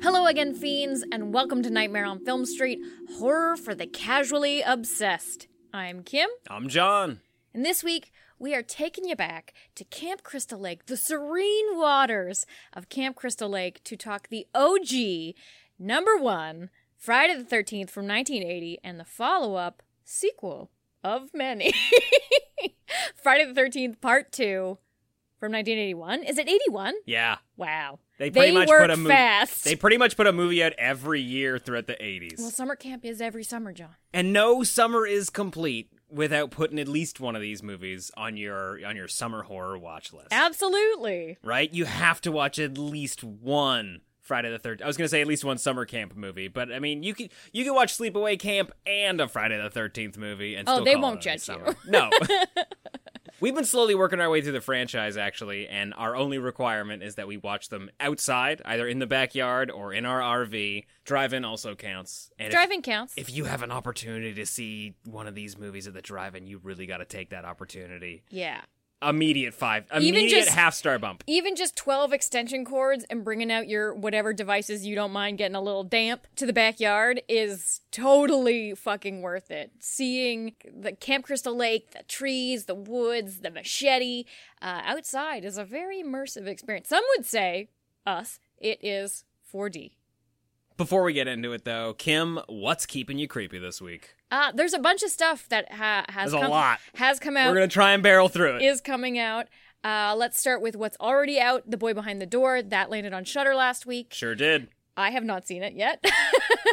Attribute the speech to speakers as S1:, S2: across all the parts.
S1: Hello again, fiends, and welcome to Nightmare on Film Street Horror for the Casually Obsessed. I'm Kim,
S2: I'm John.
S1: and this week we are taking you back to Camp Crystal Lake, the serene waters of Camp Crystal Lake, to talk the OG number one Friday the 13th from 1980 and the follow up sequel of many Friday the 13th Part 2 from 1981. Is it 81?
S2: Yeah.
S1: Wow.
S2: They pretty much
S1: work
S2: put a movie.
S1: fast.
S2: They pretty much put a movie out every year throughout the 80s.
S1: Well, summer camp is every summer, John.
S2: and no summer is complete without putting at least one of these movies on your on your summer horror watch list.
S1: Absolutely.
S2: right? You have to watch at least one Friday the 13th. I was going to say at least one summer camp movie, but I mean, you can you can watch Sleepaway Camp and a Friday the 13th movie and
S1: Oh, they
S2: call
S1: won't
S2: it
S1: judge you.
S2: No. We've been slowly working our way through the franchise, actually, and our only requirement is that we watch them outside, either in the backyard or in our RV. Drive-in also counts. And if-
S1: Driving counts.
S2: if you have an opportunity to see one of these movies at the drive-in, you really got to take that opportunity.
S1: yeah.
S2: Immediate five,
S1: Even
S2: immediate
S1: just-
S2: half star bump.
S1: Even just 12 extension cords and bringing out your whatever devices you don't mind getting a little damp to the backyard is totally fucking worth it. Seeing the Camp Crystal Lake, the trees, the woods, the machete uh, outside is a very immersive experience. Some would say, us, it is 4D.
S2: Before we get into it, though, Kim, what's keeping you creepy this week?
S1: Uh, there's a bunch of stuff that ha- has
S2: There's a
S1: come,
S2: lot.
S1: has come out.
S2: We're gonna try and barrel through it.
S1: is coming out. Uh, let's start with what's already out. The Boy Behind the Door that landed on Shudder last week.
S2: sure did.
S1: I have not seen it yet.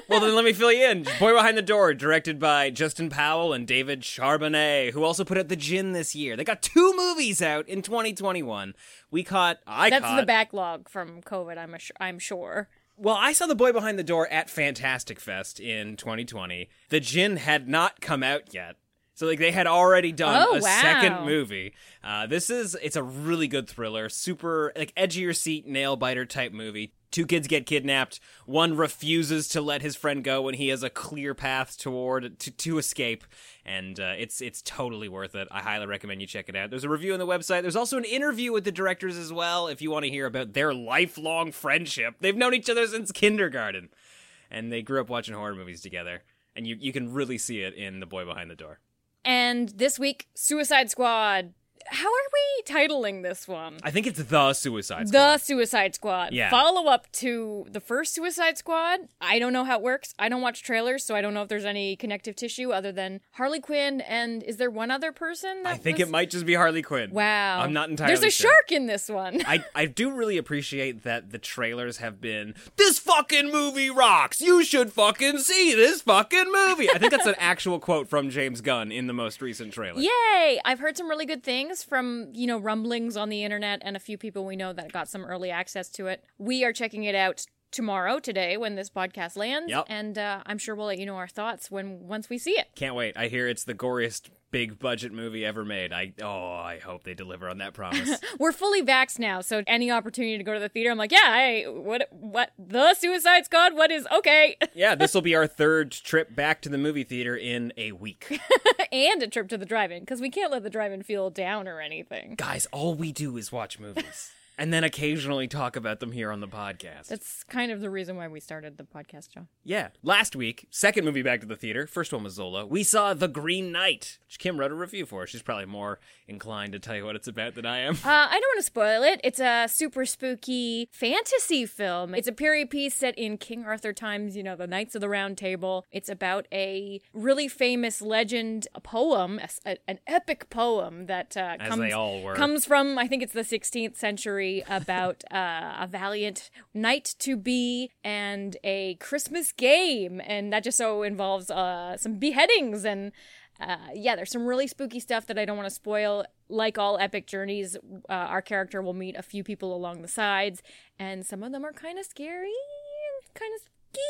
S2: Well, then let me fill you in. Boy Behind the Door, directed by Justin Powell and David Charbonnet, who also put out The Djinn this year. They got two movies out in 2021. We caught. I
S1: That's
S2: caught.
S1: the backlog from COVID. I'm assu- I'm sure.
S2: Well, I saw The Boy Behind the Door at Fantastic Fest in 2020. The Djinn had not come out yet. So like they had already done
S1: Oh,
S2: a
S1: wow.
S2: second movie. Uh, this is it's a really good thriller, super like edge of your seat, nail biter type movie. Two kids get kidnapped. One refuses to let his friend go when he has a clear path toward to, to escape, and uh, it's it's totally worth it. I highly recommend you check it out. There's a review on the website. There's also an interview with the directors as well if you want to hear about their lifelong friendship. They've known each other since kindergarten, and they grew up watching horror movies together. And you you can really see it in The Boy Behind the Door.
S1: And this week, Suicide Squad. How are we titling this one?
S2: I think it's the Suicide Squad.
S1: The Suicide Squad.
S2: Yeah.
S1: Follow up to the first Suicide Squad. I don't know how it works. I don't watch trailers, so I don't know if there's any connective tissue other than Harley Quinn. And is there one other person? That
S2: I think
S1: was-
S2: it might just be Harley Quinn.
S1: Wow.
S2: I'm not entirely sure.
S1: There's a
S2: sure.
S1: shark in this one.
S2: I, I do really appreciate that the trailers have been this fucking movie rocks. You should fucking see this fucking movie. I think that's an actual quote from James Gunn in the most recent trailer.
S1: Yay! I've heard some really good things from, you know, rumblings on the internet and a few people we know that got some early access to it. We are checking it out tomorrow, today, when this podcast lands.
S2: Yep.
S1: And uh, I'm sure we'll let you know our thoughts when once we see it.
S2: Can't wait. I hear it's the goriest big budget movie ever made. I oh, I hope they deliver on that promise.
S1: We're fully vaxxed now, so any opportunity to go to the theater, I'm like, yeah, I what what the Suicide Squad? What is okay?
S2: yeah, this will be our third trip back to the movie theater in a week.
S1: and a trip to the drive-in because we can't let the drive-in feel down or anything.
S2: Guys, all we do is watch movies. And then occasionally talk about them here on the podcast.
S1: That's kind of the reason why we started the podcast, John.
S2: Yeah. Last week, second movie back to the theater. First one was Zola. We saw The Green Knight, which Kim wrote a review for. She's probably more inclined to tell you what it's about than I am.
S1: Uh, I don't want to spoil it. It's a super spooky fantasy film. It's a period piece set in King Arthur times, you know, the Knights of the Round Table. It's about a really famous legend, a poem, a, a, an epic poem that uh,
S2: As
S1: comes,
S2: they all were.
S1: comes from, I think it's the 16th century, about uh, a valiant knight to be and a Christmas game. And that just so involves uh, some beheadings and uh, yeah, there's some really spooky stuff that I don't want to spoil. Like all epic journeys, uh, our character will meet a few people along the sides, and some of them are kind of scary kind of spooky.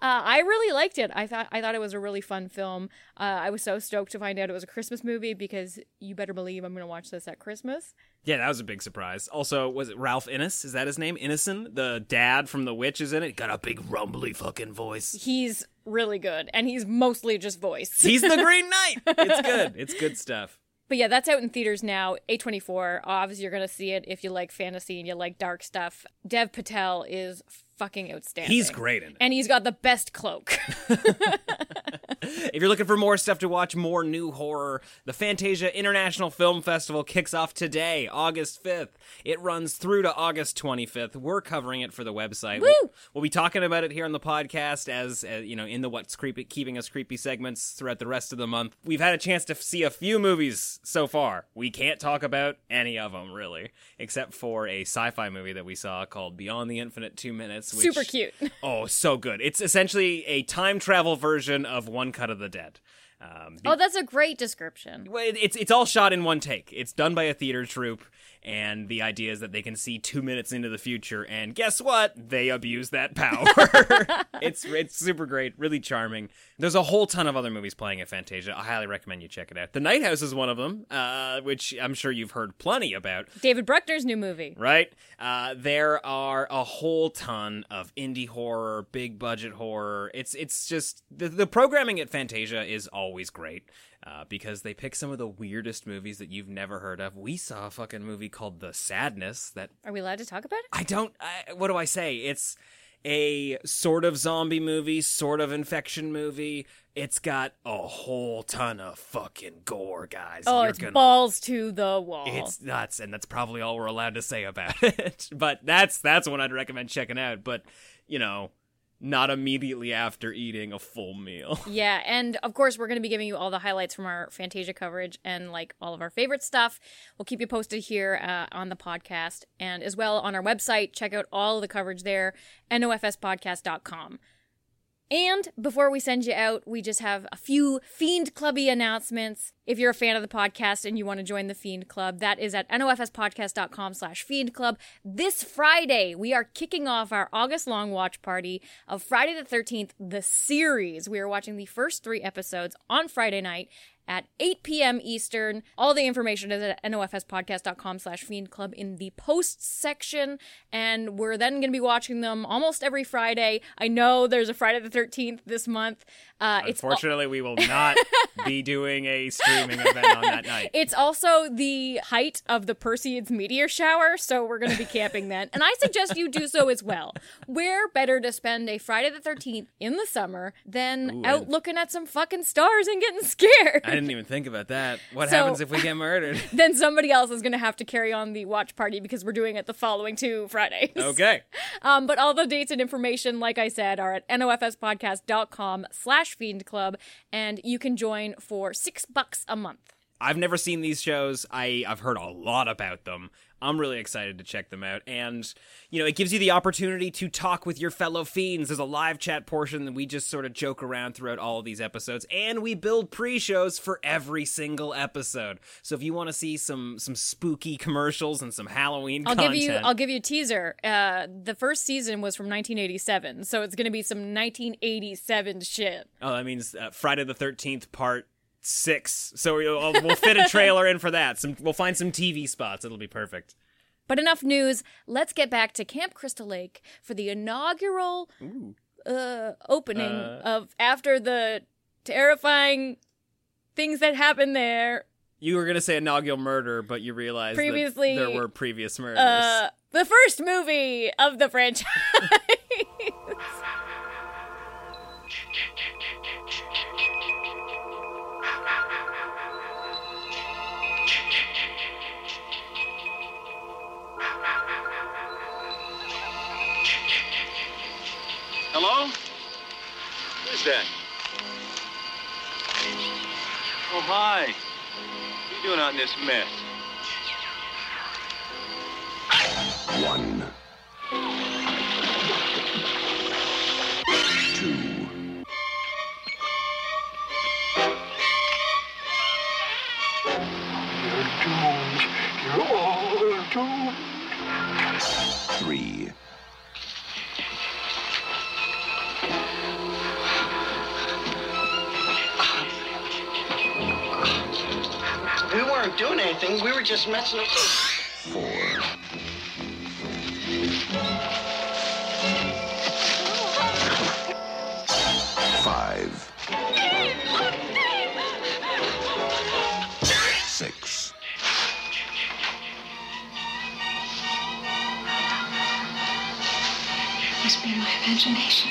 S1: Uh, I really liked it. I thought I thought it was a really fun film. Uh, I was so stoked to find out it was a Christmas movie because you better believe I'm going to watch this at Christmas.
S2: Yeah, that was a big surprise. Also, was it Ralph Innes? Is that his name? Innocent? The dad from The Witch is in it. Got a big rumbly fucking voice.
S1: He's really good, and he's mostly just voice.
S2: He's the Green Knight. It's good. It's good stuff.
S1: But yeah, that's out in theaters now. A24. Obviously, you're going to see it if you like fantasy and you like dark stuff. Dev Patel is fucking outstanding.
S2: He's great in it.
S1: And he's got the best cloak.
S2: If you're looking for more stuff to watch, more new horror, the Fantasia International Film Festival kicks off today, August 5th. It runs through to August 25th. We're covering it for the website. We'll,
S1: Woo!
S2: we'll be talking about it here on the podcast as, uh, you know, in the What's Creepy, Keeping Us Creepy segments throughout the rest of the month. We've had a chance to see a few movies so far. We can't talk about any of them, really, except for a sci fi movie that we saw called Beyond the Infinite Two Minutes. Which,
S1: Super cute.
S2: Oh, so good. It's essentially a time travel version of One Cut of the Dead. Um,
S1: oh, that's a great description.
S2: well, it- it's it's all shot in one take. It's done by a theater troupe, and the idea is that they can see two minutes into the future, and guess what? They abuse that power. it's it's super great, really charming. There's a whole ton of other movies playing at Fantasia. I highly recommend you check it out. The Night House is one of them, uh, which I'm sure you've heard plenty about.
S1: David Bruckner's new movie.
S2: Right? Uh, there are a whole ton of indie horror, big budget horror. It's it's just the the programming at Fantasia is always great. Uh, because they pick some of the weirdest movies that you've never heard of. We saw a fucking movie called The Sadness that
S1: Are we allowed to talk about it?
S2: I don't. I, what do I say? It's a sort of zombie movie, sort of infection movie. It's got a whole ton of fucking gore, guys.
S1: Oh,
S2: You're
S1: it's
S2: gonna
S1: balls to the wall.
S2: it's nuts, and that's probably all we're allowed to say about it. but that's that's one I'd recommend checking out. But you know, not immediately after eating a full meal.
S1: Yeah, and of course, we're going to be giving you all the highlights from our Fantasia coverage and like all of our favorite stuff. We'll keep you posted here uh, on the podcast and as well on our website. Check out all the coverage there, nofspodcast.com. And before we send you out, we just have a few Fiend Clubby announcements. If you're a fan of the podcast and you want to join the Fiend Club, that is at nofspodcast.com slash Fiend Club. This Friday, we are kicking off our August long watch party of Friday the 13th, the series. We are watching the first three episodes on Friday night at 8 p.m. Eastern. All the information is at nofspodcast.com slash fiend club in the posts section. And we're then going to be watching them almost every Friday. I know there's a Friday the 13th this month. Uh, it's al-
S2: Unfortunately, we will not be doing a streaming event on that night.
S1: It's also the height of the Perseids meteor shower, so we're going to be camping then. And I suggest you do so as well. Where better to spend a Friday the 13th in the summer than
S2: Ooh,
S1: out
S2: and-
S1: looking at some fucking stars and getting scared?
S2: I didn't even think about that. What
S1: So-
S2: happens if we get murdered?
S1: then somebody else is going to have to carry on the watch party because we're doing it the following two Fridays.
S2: Okay.
S1: Um, but all the dates and information, like I said, are at nofspodcast.com slash fiend club, and you can join for six bucks a month.
S2: I've never seen these shows. I I've heard a lot about them. I'm really excited to check them out. And, you know, it gives you the opportunity to talk with your fellow fiends. There's a live chat portion that we just sort of joke around throughout all of these episodes. And we build pre-shows for every single episode. So if you want to see some some spooky commercials and some Halloween
S1: I'll
S2: content,
S1: give you I'll give you a teaser. Uh, the first season was from 1987, so it's going to be some 1987 shit.
S2: Oh, that means uh, Friday the Thirteenth Part Six. So we'll, we'll fit a trailer in for that. Some we'll find some TV spots. It'll be perfect.
S1: But enough news. Let's get back to Camp Crystal Lake for the inaugural uh, opening of after the terrifying things that happened there.
S2: You were gonna say inaugural murder, but you realized
S1: Previously,
S2: there were previous murders.
S1: Uh, the first movie of the franchise.
S3: Hello? Who's that? Oh, hi. What are you doing out in this mess?
S4: One. Two.
S5: You're doomed. You're all doomed.
S4: Three.
S6: Anything. We were just messing up.
S4: Four. Five. Six.
S7: Must be my imagination.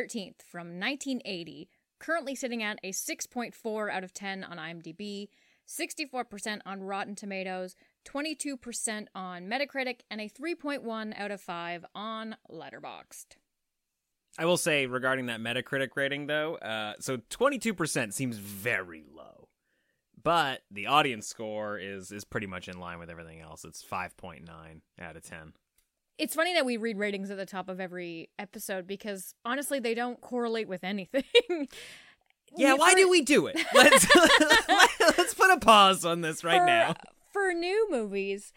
S4: 13th
S1: from 1980, currently sitting at a 6.4 out of 10 on IMDb, 64% on Rotten Tomatoes, 22% on Metacritic, and a 3.1 out of 5 on Letterboxd.
S2: I will say regarding that Metacritic rating though, uh, so 22% seems very low. But the audience score is is pretty much in line with everything else. It's 5.9 out of 10.
S1: It's funny that we read ratings at the top of every episode because honestly, they don't correlate with anything.
S2: Yeah, why do we do it? Let's let's put a pause on this right
S1: for,
S2: now.
S1: For new movies,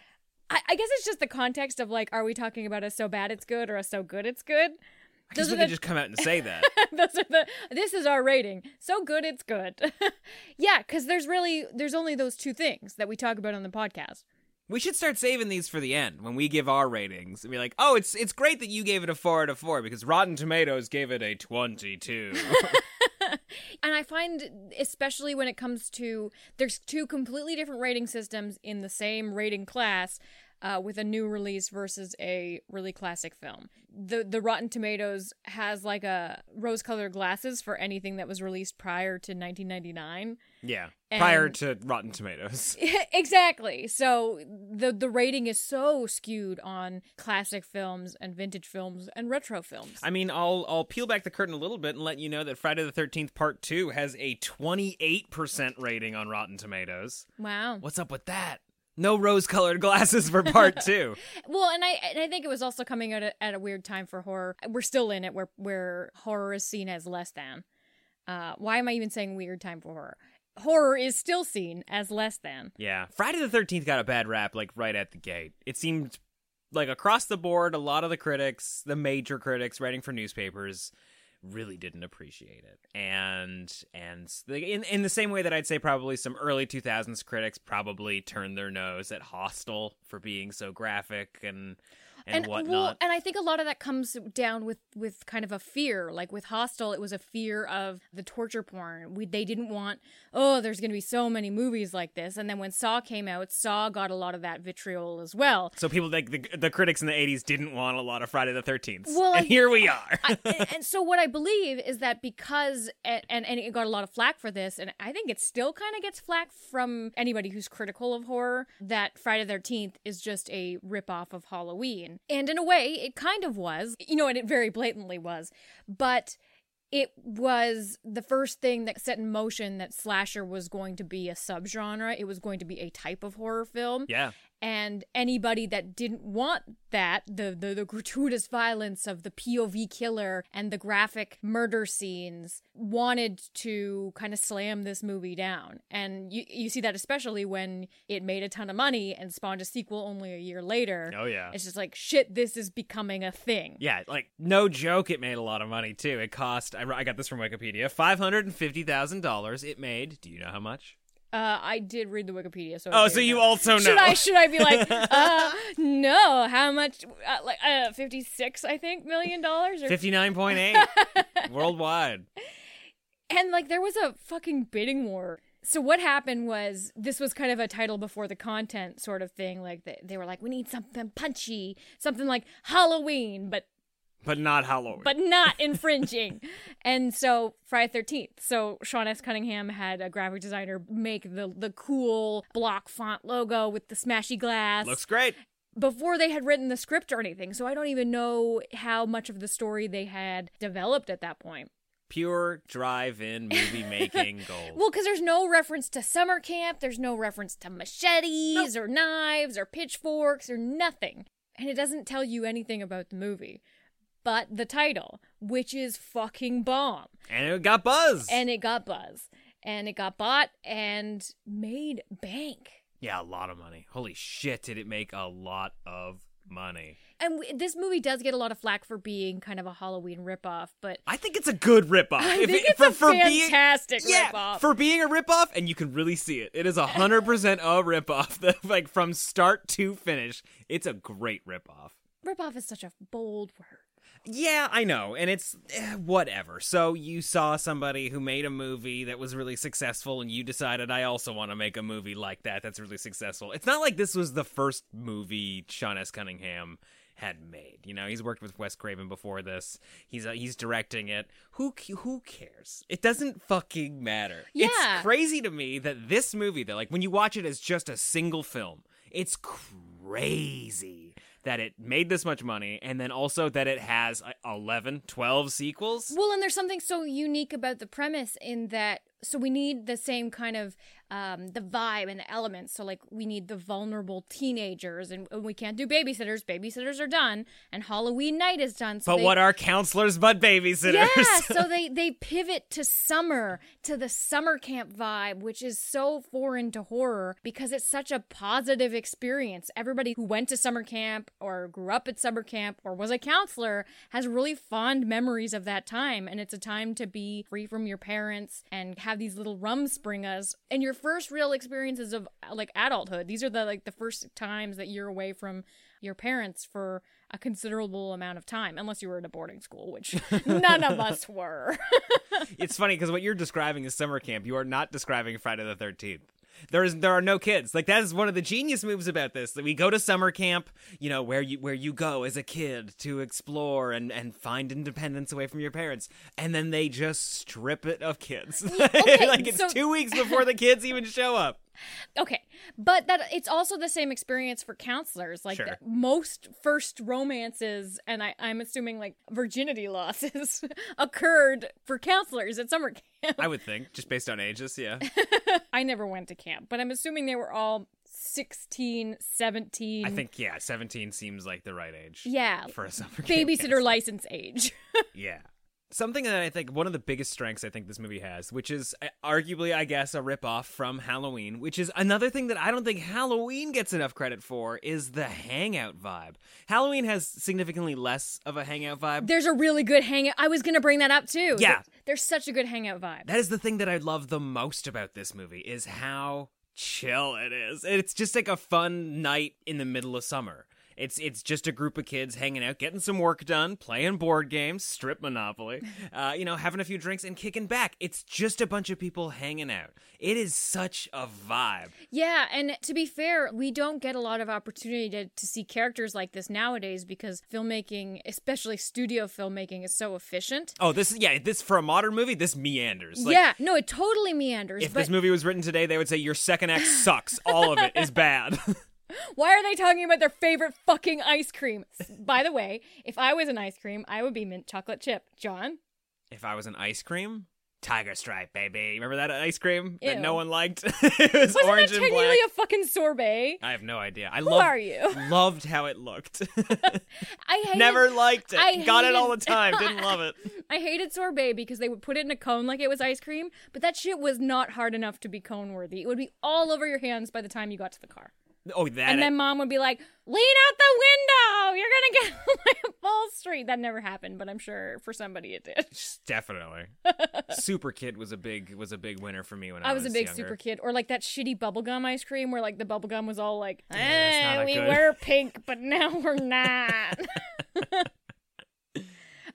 S1: I, I guess it's just the context of like, are we talking about a so bad it's good or a so good it's good?
S2: I guess
S1: Those
S2: we
S1: are
S2: could just come out and say that.
S1: Those are the. This is our rating. So good, it's good. yeah, because there's really there's only those two things that we talk about on the podcast.
S2: We should start saving these for the end when we give our ratings and be like, "Oh, it's it's great that you gave it a four out of four because Rotten Tomatoes gave it a twenty-two.
S1: And I find, especially when it comes to, there's two completely different rating systems in the same rating class. Uh, with a new release versus a really classic film, the the Rotten Tomatoes has like a rose-colored glasses for anything that was released prior to 1999.
S2: yeah, prior
S1: And-
S2: to Rotten Tomatoes.
S1: exactly. So the the rating is so skewed on classic films and vintage films and retro films.
S2: I mean, I'll I'll peel back the curtain a little bit and let you know that Friday the Thirteenth Part Two has a twenty-eight percent rating on Rotten Tomatoes.
S1: wow.
S2: What's up with that? No rose-colored glasses for part two.
S1: Well, and I and I think it was also coming out at, at a weird time for horror. We're still in it where where horror is seen as less than. Uh, why am I even saying weird time for horror? Horror is still seen as less than.
S2: Yeah, Friday the Thirteenth got a bad rap like right at the gate. It seemed like across the board, a lot of the critics, the major critics writing for newspapers, really didn't appreciate it. And and in in the same way that I'd say probably some early 2000s critics probably turned their nose at Hostel for being so graphic and and, whatnot.
S1: Well, and I think a lot of that comes down with with kind of a fear. Like with Hostel, it was a fear of the torture porn. We they didn't want oh, there's going to be so many movies like this. And then when Saw came out, Saw got a lot of that vitriol as well.
S2: So people like the, the critics in the 80s didn't want a lot of Friday the 13th.
S1: Well,
S2: and
S1: I-
S2: here we are.
S1: I, and, and so what I believe is that because and, and and it got a lot of flack for this, and I think it still kind of gets flack from anybody who's critical of horror that Friday the Thirteenth is just a ripoff of Halloween, and in a way, it kind of was, you know, and it very blatantly was, but. It was the first thing that set in motion that slasher was going to be a subgenre. It was going to be a type of horror film
S2: yeah.
S1: And anybody that didn't want that the, the the gratuitous violence of the POV killer and the graphic murder scenes wanted to kind of slam this movie down and you you see that especially when it made a ton of money and spawned a sequel only a year later
S2: Oh, yeah.
S1: it's just like shit this is becoming a thing
S2: Yeah, like no joke, it made a lot of money too. It cost I, I got this from Wikipedia five hundred and fifty thousand dollars. It made. Do you know how much?
S1: Uh, I did read the Wikipedia, so
S2: Oh, so you
S1: out.
S2: also
S1: Should. I should I be like, uh, no? How much? Uh, like uh, fifty six, I think, million dollars. Or
S2: Fifty nine point eight worldwide.
S1: And like there was a fucking bidding war. So what happened was this was kind of a title before the content sort of thing. Like they, they were like, we need something punchy, something like Halloween, but
S2: But not Halloween.
S1: but not infringing. and so Friday Thirteenth. So Sean S. Cunningham had a graphic designer make the the cool block font logo with the smashy glass
S2: looks great.
S1: before they had written the script or anything. So I don't even know how much of the story they had developed at that point.
S2: Pure drive-in movie making gold.
S1: Well, because there's no reference to summer camp, there's no reference to machetes or knives or pitchforks or nothing. And it doesn't tell you anything about the movie. But the title, which is fucking bomb.
S2: and it got buzz.
S1: And it got buzz. And it got bought and made bank.
S2: yeah, a lot of money. Holy shit, did it make a lot of money?
S1: And w- this movie does get a lot of flack for being kind of a Halloween ripoff, but
S2: I think it's a good ripoff.
S1: I
S2: If
S1: think
S2: it-
S1: it's a fantastic
S2: yeah,
S1: ripoff.
S2: for being a ripoff, and you can really see it. It is hundred percent a ripoff. The- like from start to finish, it's a great ripoff.
S1: ripoff is such a bold word.
S2: Yeah, I know, and it's eh, whatever. So you saw somebody who made a movie that was really successful, and you decided I also want to make a movie like that that's really successful. It's not like this was the first movie Sean S. Cunningham had made. You know, he's worked with Wes Craven before this. He's uh, he's directing it. Who who cares? It doesn't fucking matter.
S1: Yeah.
S2: It's crazy to me that this movie, that like when you watch it as just a single film, it's crazy that it made this much money and then also that it has uh, 11 12 sequels?
S1: Well, and there's something so unique about the premise in that so we need the same kind of um, the vibe and the elements. So like we need the vulnerable teenagers, and, and we can't do babysitters. Babysitters are done, and Halloween night is done. So
S2: but
S1: they-
S2: what are counselors but babysitters
S1: Yeah, so they they pivot to summer, to the summer camp vibe, which is so foreign to horror because it's such a positive experience. Everybody who went to summer camp or grew up at summer camp or was a counselor has really fond memories of that time and it's a time to be free from your parents and have these little rumspringas and your first real experiences of like adulthood. These are the like the first times that you're away from your parents for a considerable amount of time, unless you were in a boarding school, which none of us were.
S2: it's funny because what you're describing is summer camp you are not describing friday the 13th there is there are no kids. Like that is one of the genius moves about this that we go to summer camp you know where you where you go as a kid to explore and and find independence away from your parents and then they just strip it of kids.
S1: Okay,
S2: like it's
S1: so-
S2: two weeks before the kids even show up
S1: okay, but that it's also the same experience for counselors. Like
S2: Sure.
S1: most first romances, and I, I'm assuming like virginity losses occurred for counselors at summer camp.
S2: i would think just based on ages yeah
S1: I never went to camp, but I'm assuming they were all 16, 17.
S2: I think yeah, 17 seems like the right age.
S1: Yeah.
S2: for a summer
S1: babysitter license age.
S2: Yeah. Something that I think one of the biggest strengths I think this movie has, which is uh, arguably, I guess, a ripoff from Halloween, which is another thing that I don't think Halloween gets enough credit for, is the hangout vibe. Halloween has significantly less of a hangout vibe.
S1: There's a really good hangout. I was going to bring that up too.
S2: Yeah.
S1: There's such a good hangout vibe.
S2: That is the thing that I love the most about this movie is how chill it is. It's just like a fun night in the middle of summer. It's it's just a group of kids hanging out, getting some work done, playing board games, strip Monopoly, uh, you know, having a few drinks and kicking back. It's just a bunch of people hanging out. It is such a vibe.
S1: Yeah, and to be fair, we don't get a lot of opportunity to, to see characters like this nowadays because filmmaking, especially studio filmmaking, is so efficient.
S2: Oh, this is yeah, this for a modern movie, this meanders. Like,
S1: yeah, no, it totally meanders.
S2: If
S1: but
S2: this movie was written today, they would say your second act sucks. All of it is bad.
S1: why are they talking about their favorite fucking ice cream? By the way, if I was an ice cream, I would be mint chocolate chip. John?
S2: If I was an ice cream, Tiger Stripe, baby. Remember that ice cream that no one liked? it was
S1: Wasn't
S2: orange
S1: that
S2: and
S1: technically
S2: black.
S1: a fucking sorbet?
S2: I have no idea. I
S1: Who
S2: loved,
S1: are you?
S2: loved how it looked.
S1: I hated,
S2: Never liked it.
S1: I
S2: Got it all the time. Didn't love it.
S1: I hated sorbet because they would put it in a cone like it was ice cream, but that shit was not hard enough to be cone worthy. It would be all over your hands by the time you got to the car.
S2: Oh, that.
S1: and then mom would be like, "Lean out the window! You're gonna get on my full street." That never happened, but I'm sure for somebody it did.
S2: definitely. Super Kid was a big was a big winner for me when I,
S1: I was a big
S2: younger.
S1: super kid, or like that shitty bubblegum ice cream where like the bubblegum was all like, eh, we
S2: good."
S1: were pink, but now we're not.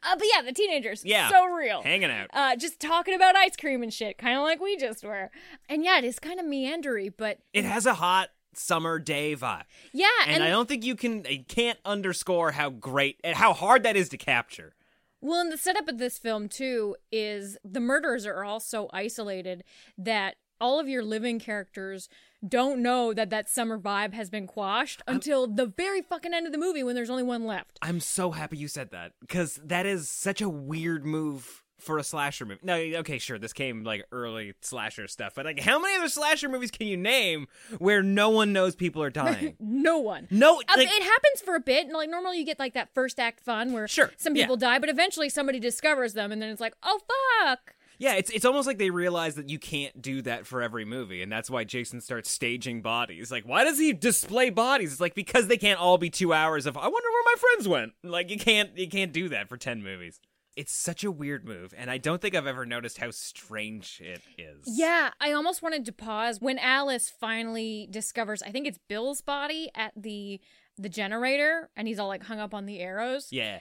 S1: Uh, but yeah, the teenagers,
S2: Yeah,
S1: so real,
S2: hanging out.
S1: uh, just talking about ice cream and shit, kind of like we just were. And yeah, it is kind of meandery, but
S2: It has a hot summer day vibe.
S1: yeah,
S2: And,
S1: and,
S2: I don't think you can you can't underscore how great and how hard that is to capture.
S1: Well, and the setup of this film too is the murders are all so isolated that all of your living characters don't know that that summer vibe has been quashed until the very fucking end of the movie when there's only one left.
S2: I'm so happy you said that because that is such a weird move for a slasher movie. No, okay, sure, this came like early slasher stuff, but like, how many other slasher movies can you name where no one knows people are dying?
S1: No one.
S2: no,
S1: Uh,
S2: like,
S1: it happens for a bit, and like normally you get like that first act fun where
S2: Sure,
S1: some
S2: yeah.
S1: people die, but eventually somebody discovers them, and then it's like, oh fuck.
S2: yeah, it's it's almost like they realize that you can't do that for every movie, and that's why Jason starts staging bodies. Like, why does he display bodies? It's like because they can't all be two hours of I wonder where my friends went. Like, you can't you can't do that for ten movies. It's such a weird move, and I don't think I've ever noticed how strange it is.
S1: Yeah, I almost wanted to pause when Alice finally discovers I think it's Bill's body at the the generator and he's all like hung up on the arrows.
S2: Yeah.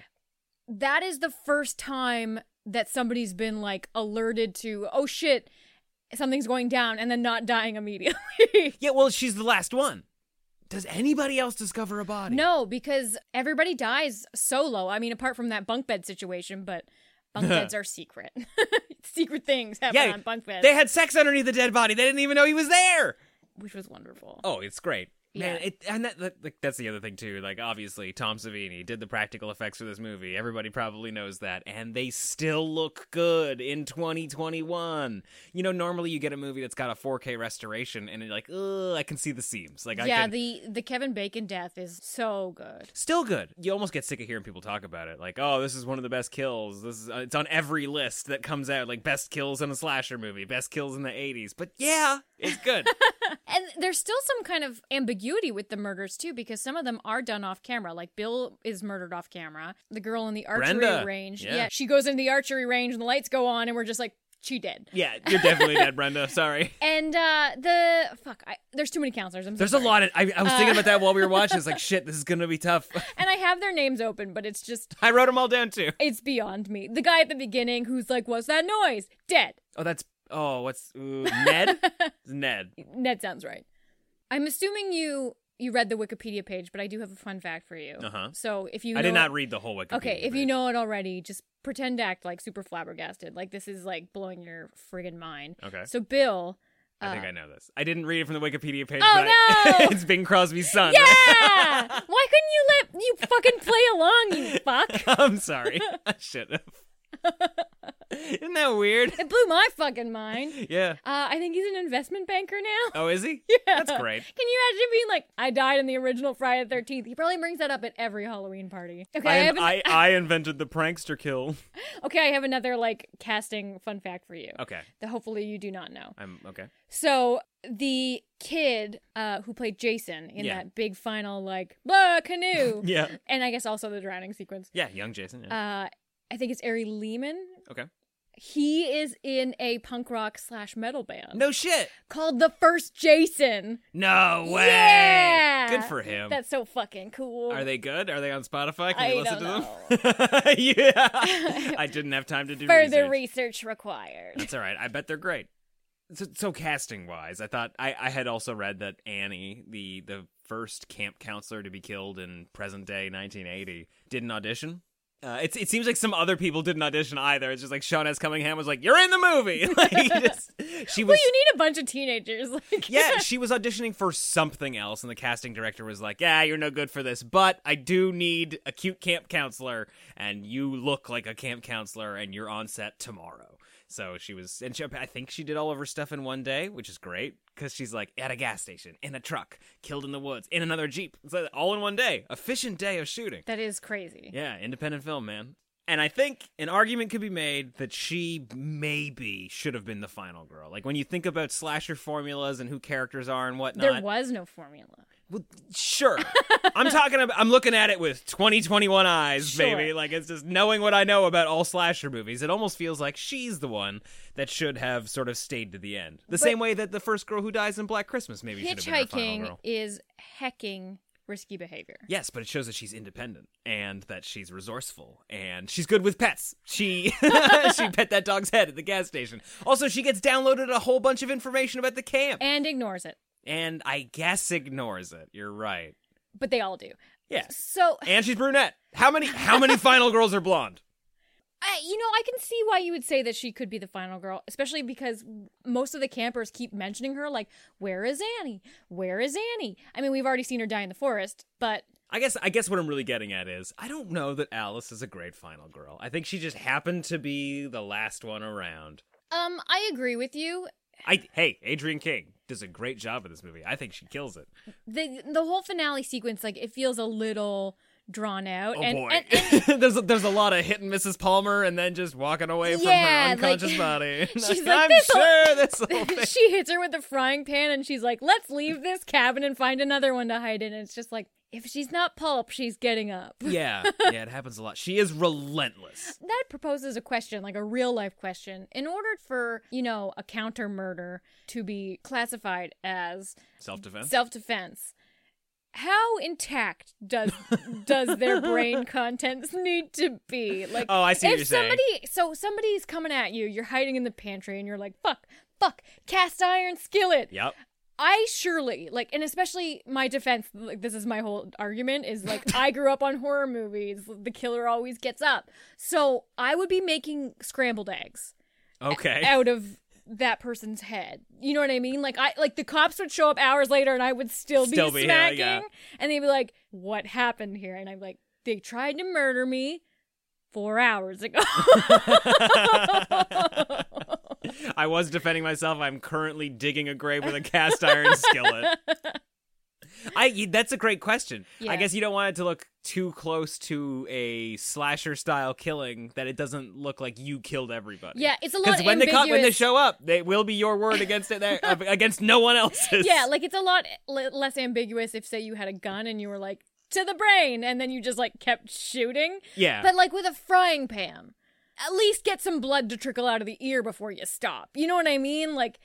S1: That is the first time that somebody's been like alerted to, oh shit, something's going down and then not dying immediately.
S2: Yeah, well, she's the last one. Does anybody else discover a body?
S1: no, because everybody dies solo. I mean, apart from that bunk bed situation, but bunk beds are secret. secret things happen
S2: Yeah,
S1: on bunk beds.
S2: they had sex underneath the dead body. They didn't even know he was there.
S1: which was wonderful.
S2: Oh, it's great. Man,
S1: Yeah.
S2: it, and that, that like, that's the other thing too. Like, obviously, Tom Savini did the practical effects for this movie. Everybody probably knows that, and they still look good in 2021. You know, normally you get a movie that's got a 4K restoration, and you're like, ugh, I can see the seams. Like, I
S1: yeah,
S2: can,
S1: the the Kevin Bacon death is so good.
S2: still good. You almost get sick of hearing people talk about it. Like, oh, this is one of the best kills. This is uh, it's on every list that comes out. Like best kills in a slasher movie, best kills in the 80s. But yeah, it's good.
S1: And there's still some kind of ambiguity with the murders too, because some of them are done off camera. Like Bill is murdered off camera. The girl in the archery
S2: Brenda,
S1: range,
S2: yeah.
S1: she goes into the archery range and the lights go on, and we're just like, she dead.
S2: yeah, you're definitely dead, Brenda. Sorry.
S1: And uh the fuck, I, there's too many counselors. I'm so
S2: There's a lot of. I, I was thinking
S1: Uh,
S2: about that while we were watching. It's like, shit, this is gonna be tough.
S1: and I have their names open, but it's just
S2: I wrote them all down too.
S1: it's beyond me. The guy at the beginning who's like, "What's that noise?" Dead.
S2: Oh, that's. Oh, what's ooh, Ned? Ned.
S1: Ned sounds right. I'm assuming you you read the Wikipedia page, but I do have a fun fact for you.
S2: Uh-huh.
S1: So if you
S2: I did not read the whole Wikipedia.
S1: Okay, if you know it already, just pretend to act like super flabbergasted. Like this is like blowing your friggin' mind.
S2: Okay.
S1: So Bill.
S2: I think
S1: uh,
S2: I know this. I didn't read it from the Wikipedia page.
S1: Oh,
S2: but I-
S1: no!
S2: it's Bing Crosby's son.
S1: Yeah! Why couldn't you let you fucking play along, you fuck?
S2: I'm sorry. I should have. Isn't that weird?
S1: It blew my fucking mind.
S2: Yeah.
S1: Uh, I think he's an investment banker now.
S2: Oh, is he?
S1: Yeah.
S2: That's great.
S1: Can you imagine being like, I died in the original Friday the 13th? He probably brings that up at every Halloween party. Okay, I,
S2: I,
S1: an-
S2: I, I invented the prankster kill.
S1: okay, I have another like casting fun fact for you.
S2: Okay.
S1: That hopefully you do not know.
S2: I'm okay.
S1: So the kid uh, who played Jason in
S2: Yeah.
S1: that big final like blah canoe,
S2: Yeah.
S1: and I guess also the drowning sequence.
S2: Yeah, young Jason. Yeah.
S1: Uh, I think it's Ari Lehman.
S2: okay.
S1: He is in a punk rock slash metal band.
S2: No shit.
S1: Called the First Jason.
S2: No way.
S1: Yeah.
S2: Good for him.
S1: That's so fucking cool.
S2: Are they good? Are they on Spotify? Can
S1: I
S2: you listen to them? yeah. I didn't have time to do
S1: Further
S2: research.
S1: research required.
S2: That's all right. I bet they're great. So, so casting wise, I thought I, I had also read that Annie, the the first camp counselor to be killed in present day 1980, did an audition. Uh, it, it seems like some other people didn't audition either. It's just like Sean S. Cunningham was like, "You're in the movie." like, just, she was
S1: well, you need a bunch of teenagers. Like,
S2: yeah, she was auditioning for something else, and the casting director was like, "Yeah, you're no good for this, but I do need a cute camp counselor, and you look like a camp counselor, and you're on set tomorrow." So she was, and she, I think she did all of her stuff in one day, which is great because she's like at a gas station, in a truck, killed in the woods, in another jeep, so all in one day. Efficient day of shooting.
S1: That is crazy.
S2: Yeah, independent film, man. And I think an argument could be made that she maybe should have been the final girl. Like when you think about slasher formulas and who characters are and whatnot.
S1: There was no formula.
S2: Well, sure. I'm talking about. I'm looking at it with 2021 eyes,
S1: Sure.
S2: baby. Like it's just knowing what I know about all slasher movies. It almost feels like she's the one that should have sort of stayed to the end. The
S1: But-
S2: same way that the first girl who dies in Black Christmas maybe should have been
S1: Hitchhiking is hecking risky behavior.
S2: Yes, but it shows that she's independent and that she's resourceful and she's good with pets. She she pet that dog's head at the gas station. Also, she gets downloaded a whole bunch of information about the camp
S1: And ignores it.
S2: And I guess ignores it. You're right.
S1: But they all do.
S2: Yeah.
S1: So,
S2: And she's brunette. How many how many final girls are blonde?
S1: I, you know, I can see why you would say that she could be the final girl, especially because most of the campers keep mentioning her, like, where is Annie? Where is Annie? I mean, we've already seen her die in the forest, but
S2: I guess I guess what I'm really getting at is I don't know that Alice is a great final girl. I think she just happened to be the last one around.
S1: um, I agree with you.
S2: I hey, Adrienne King does a great job in this movie. I think she kills it.
S1: the The whole finale sequence, like, it feels a little drawn out.
S2: Oh
S1: and,
S2: boy,
S1: and,
S2: there's a, there's a lot of hitting Mrs. Palmer and then just walking away from her unconscious
S1: like-
S2: body.
S1: she's like,
S2: I'm sure this will.
S1: she hits her with the frying pan and she's like, let's leave this cabin and find another one to hide in. And it's just like, if she's not pulp, she's getting up.
S2: yeah, yeah, it happens a lot. She is relentless.
S1: That proposes a question, like a real life question. In order for, you know, a counter murder to be classified as
S2: Self defense.
S1: self defense, how intact does does their brain contents need to be? Like
S2: Oh, I see what
S1: if
S2: you're saying.
S1: somebody so somebody's coming at you, you're hiding in the pantry and you're like, fuck, fuck, cast iron skillet.
S2: Yep.
S1: I surely like, and especially my defense. Like, this is my whole argument is like, I grew up on horror movies. The killer always gets up, so I would be making scrambled eggs
S2: Okay.
S1: out of that person's head. You know what I mean? Like, I like the cops would show up hours later, and I would still be
S2: Still be here,
S1: smacking,
S2: yeah.
S1: and they'd be like, "What happened here?" And I'm like, "They tried to murder me." Four hours ago.
S2: I was defending myself. I'm currently digging a grave with a cast iron skillet. I that's a great question.
S1: Yeah.
S2: I guess you don't want it to look too close to a slasher style killing that it doesn't look like you killed everybody.
S1: Yeah, it's a lot
S2: Because when they come, when they show up, they will be your word against it there, against no one else's.
S1: yeah, like it's a lot l- less ambiguous if, say, you had a gun and you were like to the brain, and then you just like kept shooting.
S2: Yeah.
S1: But like with a frying pan, at least get some blood to trickle out of the ear before you stop. You know what I mean? Like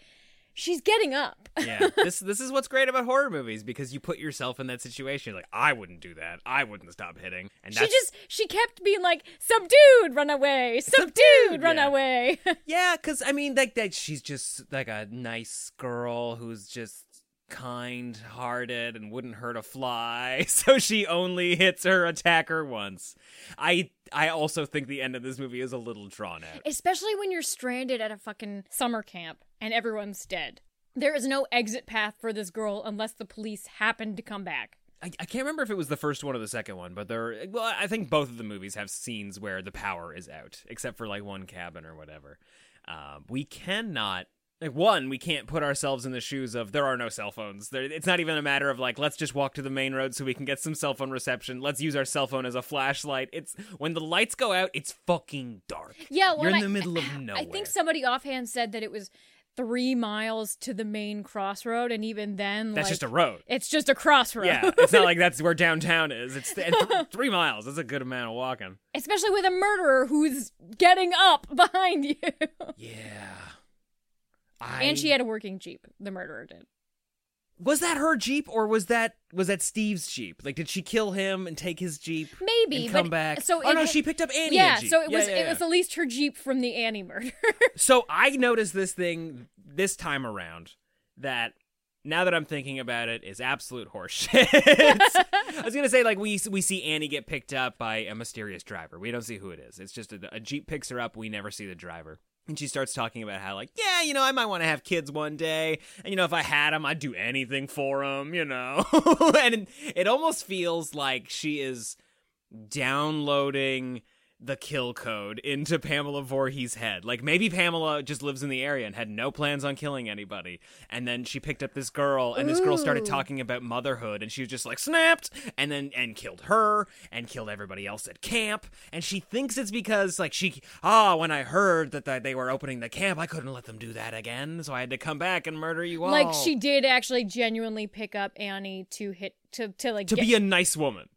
S1: she's getting up.
S2: yeah, this this is what's great about horror movies because you put yourself in that situation. Like I wouldn't do that. I wouldn't stop hitting. And
S1: She just she kept being like, "Subdued, run away! Subdued, run
S2: yeah.
S1: away!"
S2: Yeah, because I mean, like that, she's just like a nice girl who's just kind-hearted and wouldn't hurt a fly. So she only hits her attacker once. I I also think the end of this movie is a little drawn out.
S1: Especially when you're stranded at a fucking summer camp and everyone's dead. There is no exit path for this girl unless the police happen to come back.
S2: I, I can't remember if it was the first one or the second one, but there. Well, I think both of the movies have scenes where the power is out, except for like one cabin or whatever. Um, we cannot. Like one, we can't put ourselves in the shoes of there are no cell phones. There, it's not even a matter of like let's just walk to the main road so we can get some cell phone reception. Let's use our cell phone as a flashlight. It's when the lights go out, it's fucking dark.
S1: Yeah, well,
S2: you're in
S1: and
S2: the middle of nowhere.
S1: I think somebody offhand said that it was three miles to the main crossroad, and even then,
S2: That's
S1: like,
S2: just a road.
S1: It's just a crossroad.
S2: Yeah, it's not like that's where downtown is. It's and th- three miles. That's a good amount of walking.
S1: especially with a murderer who's getting up behind you.
S2: Yeah. I...
S1: And she had a working jeep. The murderer did.
S2: Was that her Jeep or was that was that Steve's Jeep? Like, did she kill him and take his Jeep?
S1: Maybe,
S2: and come back.
S1: so
S2: oh no, she picked up Annie.
S1: yeah, so it was
S2: Yeah,
S1: it was at least her jeep from the Annie murder.
S2: So I noticed this thing this time around that now that I'm thinking about it is absolute horseshit. I was gonna say like we we see Annie get picked up by a mysterious driver. We don't see who it is. It's just a, a jeep picks her up. We never see the driver. And she starts talking about how, like, yeah, you know, I might want to have kids one day. And, you know, if I had them, I'd do anything for them, you know? and it, almost feels like she is downloading the kill code into Pamela Voorhees' head. Like maybe Pamela just lives in the area and had no plans on killing anybody. And then she picked up this girl and this girl started talking about motherhood and she was just like snapped and then and killed her and killed everybody else at camp. And she thinks it's because like she ah when I heard that that they were opening the camp, I couldn't let them do that again, so I had to come back and murder you all.
S1: like she did actually genuinely pick up Annie to hit to to like
S2: to
S1: get-
S2: be a nice woman.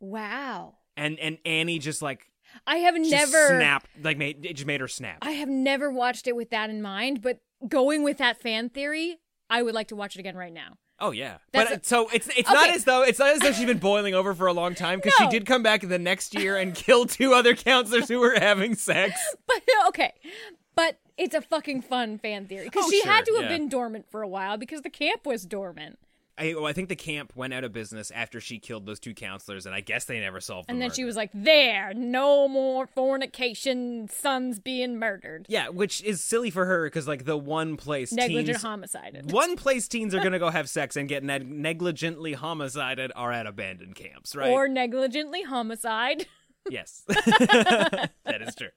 S1: wow.
S2: And and Annie just like
S1: I have
S2: just
S1: never
S2: snap like made it just made her snap.
S1: I have never watched it with that in mind, but going with that fan theory, I would like to watch it again right now.
S2: Oh yeah,
S1: That's
S2: but
S1: a-
S2: uh, so it's it's not as though it's not as though she's been boiling over for a long time because
S1: No.
S2: she did come back the next year and kill two other counselors who were having sex.
S1: But okay. But it's a fucking fun fan theory because
S2: Oh,
S1: she had to have
S2: yeah.
S1: been dormant for a while because the camp was dormant.
S2: I, well, I think the camp went out of business after she killed those two counselors, and I guess they never solved. The
S1: And then
S2: murder.
S1: she was like, "There, no more fornication, sons being murdered."
S2: yeah, which is silly for her because like the one place
S1: Negligent
S2: teens,
S1: homicide.
S2: one place teens are gonna go have sex and get neg- negligently homicided are at abandoned camps, right?
S1: Or negligently homicide.
S2: Yes, that is true.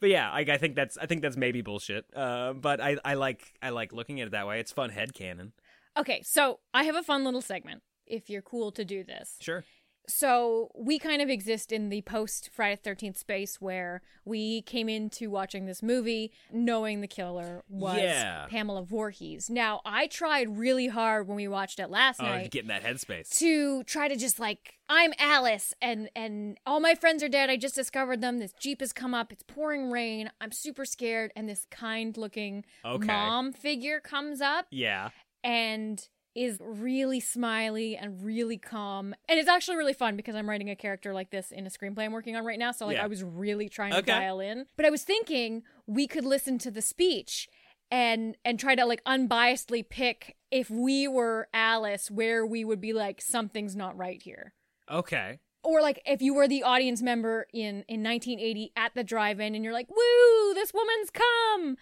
S2: But yeah, I, I think that's I think that's maybe bullshit. Uh, but I, I like I like looking at it that way. It's fun head canon.
S1: Okay, so I have a fun little segment. If you're cool to do this,
S2: Sure.
S1: so we kind of exist in the post Friday Thirteenth space where we came into watching this movie knowing the killer was
S2: Yeah.
S1: Pamela Voorhees. Now I tried really hard when we watched it last
S2: Oh, to
S1: night
S2: get in that headspace.
S1: to try to just like I'm Alice and and all my friends are dead. I just discovered them. This jeep has come up. It's pouring rain. I'm super scared and this kind looking
S2: Okay.
S1: mom figure comes up
S2: Yeah.
S1: And is really smiley and really calm. And it's actually really fun because I'm writing a character like this in a screenplay I'm working on right now. So like
S2: Yeah.
S1: I was really trying to
S2: Okay.
S1: dial in. But I was thinking we could listen to the speech and and try to like unbiasedly pick if we were Alice where we would be like something's not right here.
S2: Okay.
S1: Or like if you were the audience member in in 1980 at the drive-in and you're like, "Woo, this woman's come."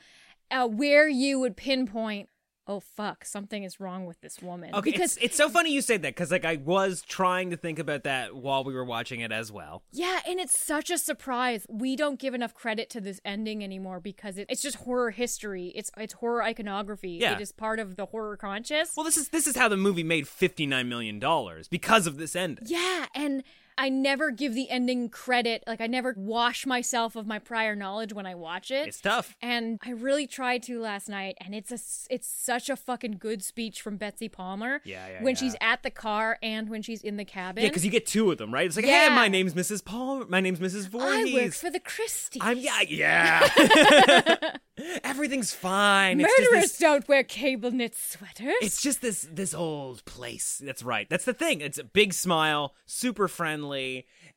S1: Uh, where you would pinpoint, "Oh fuck, something is wrong with this woman."
S2: Okay.
S1: because
S2: it's, it's so funny you say that because like I was trying to think about that while we were watching it as well.
S1: Yeah, and it's such a surprise. We don't give enough credit to this ending anymore because it, it's just horror history. It's it's horror iconography.
S2: Yeah.
S1: It is part of the horror conscious.
S2: Well, this is this is how the movie made fifty nine million dollars because of this ending.
S1: Yeah, and I never give the ending credit. Like I never wash myself of my prior knowledge when I watch it.
S2: It's tough.
S1: And I really tried to last night, and it's a it's such a fucking good speech from Betsy Palmer.
S2: Yeah, yeah,
S1: When
S2: yeah.
S1: she's at the car and when she's in the cabin.
S2: Yeah, because you get two of them, right? It's like,
S1: Yeah.
S2: hey, my name's Mrs. Paul. My name's Mrs. Voorhees.
S1: I work for the Christies.
S2: I'm yeah, yeah. Everything's fine. It's just
S1: Murderers
S2: this-
S1: don't wear cable knit sweaters.
S2: It's just this this old place. That's right. That's the thing. It's a big smile, super friendly,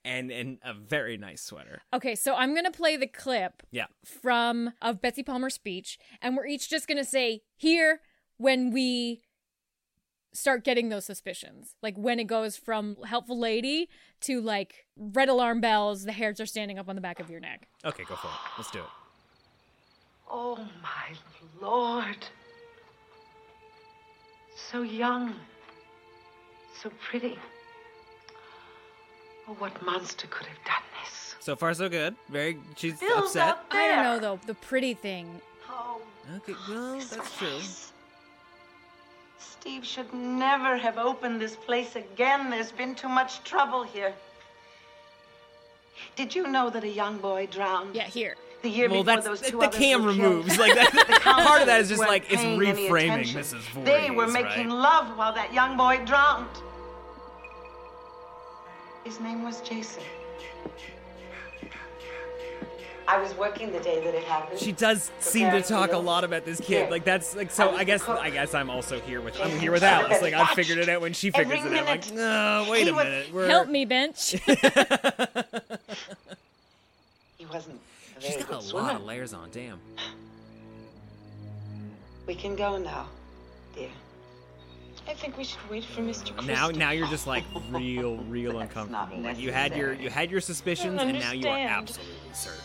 S2: and and a very nice sweater.
S1: Okay, so I'm gonna play the clip
S2: Yeah.
S1: from of Betsy Palmer's speech, and we're each just gonna say here when we start getting those suspicions, like when it goes from helpful lady to like red alarm bells, the hairs are standing up on the back of your neck.
S2: Okay, go for it. Let's do it.
S8: Oh, my Lord. So young. So pretty. Oh, what monster could have done this?
S2: So far, so good. Very. She's
S8: Bill's
S2: upset.
S8: up
S1: I don't know though. The pretty thing.
S8: Oh,
S2: Okay, well, oh, that's true.
S8: Steve should never have opened this place again. There's been too much trouble here. Did you know that a young boy drowned?
S1: Yeah, here.
S8: The year
S2: Well,
S8: before
S2: that's
S8: those two
S2: the
S8: others
S2: camera
S8: were killed.
S2: moves. Like that.
S8: The
S2: part of that is just like it's reframing. Mrs. Voorhees.
S8: They were making
S2: right?
S8: love while that young boy drowned. His name was Jason. I was working the day that it happened.
S2: She does seem to
S8: Preparing
S2: talk a lot about this kid.
S8: Here.
S2: Like that's like so.
S8: I
S2: I guess. I guess I'm also here with I'm here with Alice. Like I figured it out when she figures
S8: every
S2: it out. Like, no, wait a
S8: was-
S2: minute. We're
S1: Help me, bench.
S8: He wasn't a
S2: She's
S8: very
S2: got
S8: good
S2: a
S8: swimmer.
S2: lot of layers on. Damn.
S8: We can go now, dear. I think we should wait for Mr. Christie.
S2: Now, now you're just like real, real uncomfortable. Like you had your you had your suspicions, and now you are absolutely certain.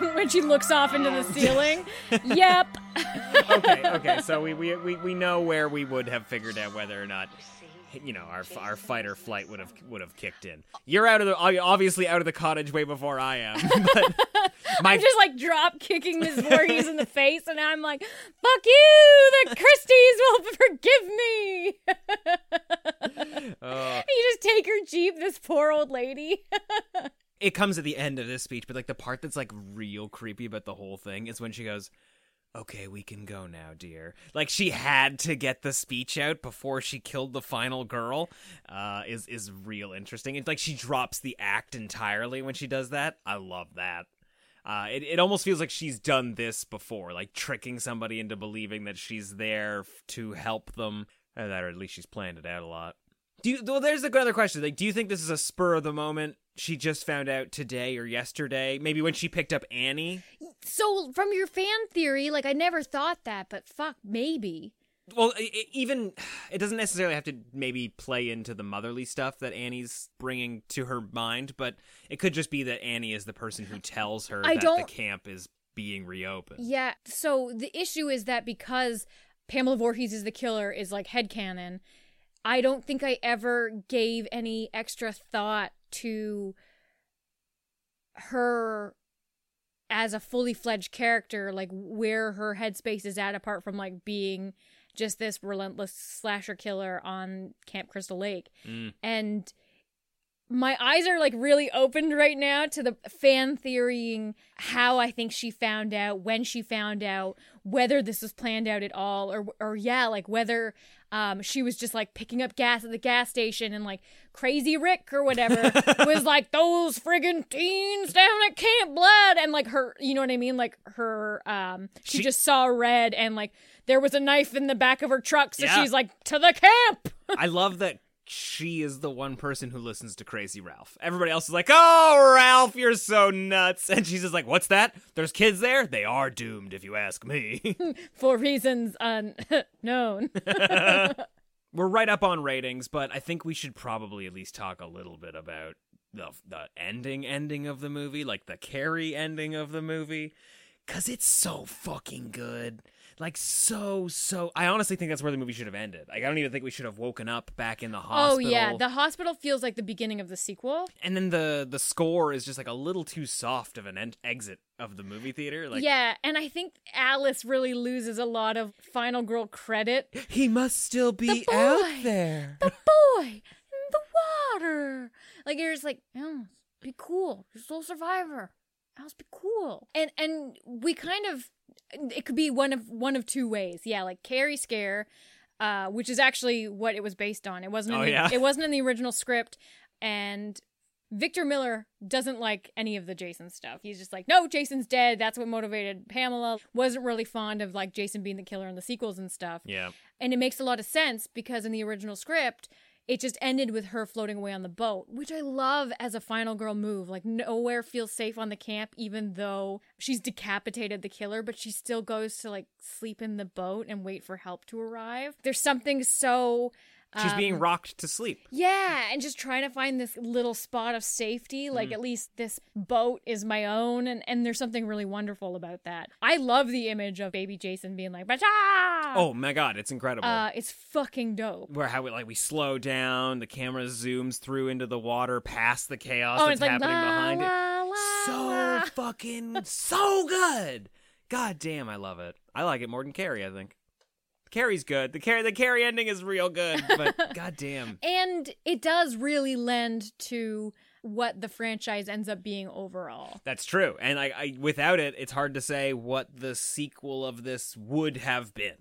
S1: when she looks off into the ceiling. yep.
S2: okay, okay. So we, we we we know where we would have figured out whether or not you know our our fight or flight would have would have kicked in. You're out of the obviously out of the cottage way before I am. But my
S1: I'm just like drop kicking Miss Voorhees in the face, and I'm like, "Fuck you! The Christies will forgive me."
S2: uh,
S1: you just take her jeep, this poor old lady.
S2: it comes at the end of this speech, but like the part that's like real creepy about the whole thing is when she goes, "Okay, we can go now, dear." Like she had to get the speech out before she killed the final girl. Uh, is is real interesting. It's like she drops the act entirely when she does that. I love that. Uh, it, it almost feels like she's done this before, like tricking somebody into believing that she's there to help them, or that, or at least she's planned it out a lot. Do you? Well, there's another question. Like, do you think this is a spur of the moment? She just found out today or yesterday, maybe when she picked up Annie.
S1: so, from your fan theory, like I never thought that, but fuck, maybe.
S2: Well, i i even it doesn't necessarily have to maybe play into the motherly stuff that Annie's bringing to her mind, but it could just be that Annie is the person who tells her
S1: I
S2: that
S1: don't-
S2: the camp is being reopened.
S1: Yeah. So the issue is that because Pamela Voorhees is the killer is like head headcanon, I don't think I ever gave any extra thought to her as a fully fledged character, like where her headspace is at, apart from like being just this relentless slasher killer on Camp Crystal Lake.
S2: Mm.
S1: And my eyes are like really opened right now to the fan theorying how I think she found out, when she found out, whether this was planned out at all, or or yeah, like whether um she was just like picking up gas at the gas station and like crazy Rick or whatever was like those friggin' teens down at Camp Blood and like her you know what I mean? Like her um she,
S2: She-
S1: just saw red and like there was a knife in the back of her truck, so
S2: Yeah.
S1: she's like, to the camp.
S2: I love that she is the one person who listens to Crazy Ralph. Everybody else is like, "Oh, Ralph, you're so nuts," and she's just like, "What's that? There's kids there. They are doomed, if you ask me."
S1: for reasons unknown.
S2: We're right up on ratings, but I think we should probably at least talk a little bit about the the ending ending of the movie, like the Carrie ending of the movie, cuz it's so fucking good. Like so so I honestly think that's where the movie should have ended. Like I don't even think we should have woken up back in the
S1: oh,
S2: hospital.
S1: oh yeah, the hospital feels like the beginning of the sequel.
S2: and then the the score is just like a little too soft of an en- exit of the movie theater. Like
S1: yeah, and I think Alice really loses a lot of final girl credit.
S2: he must still be
S1: The boy.
S2: out there.
S1: The boy in the water. Like you're just like, Alice, be cool. You're still a survivor. Alice, be cool. And and we kind of it could be one of one of two ways. Yeah, like Carrie Scare, uh, which is actually what it was based on. It wasn't. In
S2: Oh,
S1: the,
S2: yeah?
S1: It wasn't in the original script, and Victor Miller doesn't like any of the Jason stuff. He's just like, no, Jason's dead. That's what motivated Pamela. Wasn't really fond of like Jason being the killer in the sequels and stuff.
S2: Yeah.
S1: And it makes a lot of sense because in the original script, it just ended with her floating away on the boat, which I love as a final girl move. Like nowhere feels safe on the camp, even though she's decapitated the killer, but she still goes to like sleep in the boat and wait for help to arrive. There's something so
S2: She's being
S1: Um,
S2: rocked to sleep.
S1: Yeah, and just trying to find this little spot of safety. Like,
S2: Mm.
S1: at least this boat is my own. And, and there's something really wonderful about that. I love the image of baby Jason being like, Bacha!
S2: Oh my god, it's incredible.
S1: Uh, it's fucking dope.
S2: where how we like we slow down, the camera zooms through into the water past the chaos
S1: Oh,
S2: that's
S1: like,
S2: happening
S1: la,
S2: behind it.
S1: la, la,
S2: So
S1: la.
S2: fucking so good. God damn, I love it. I like it more than Carrie, I think. Carrie's good. The Carrie the Carrie ending is real good, but goddamn.
S1: And it does really lend to what the franchise ends up being overall.
S2: That's true. And I, I without it, it's hard to say what the sequel of this would have been.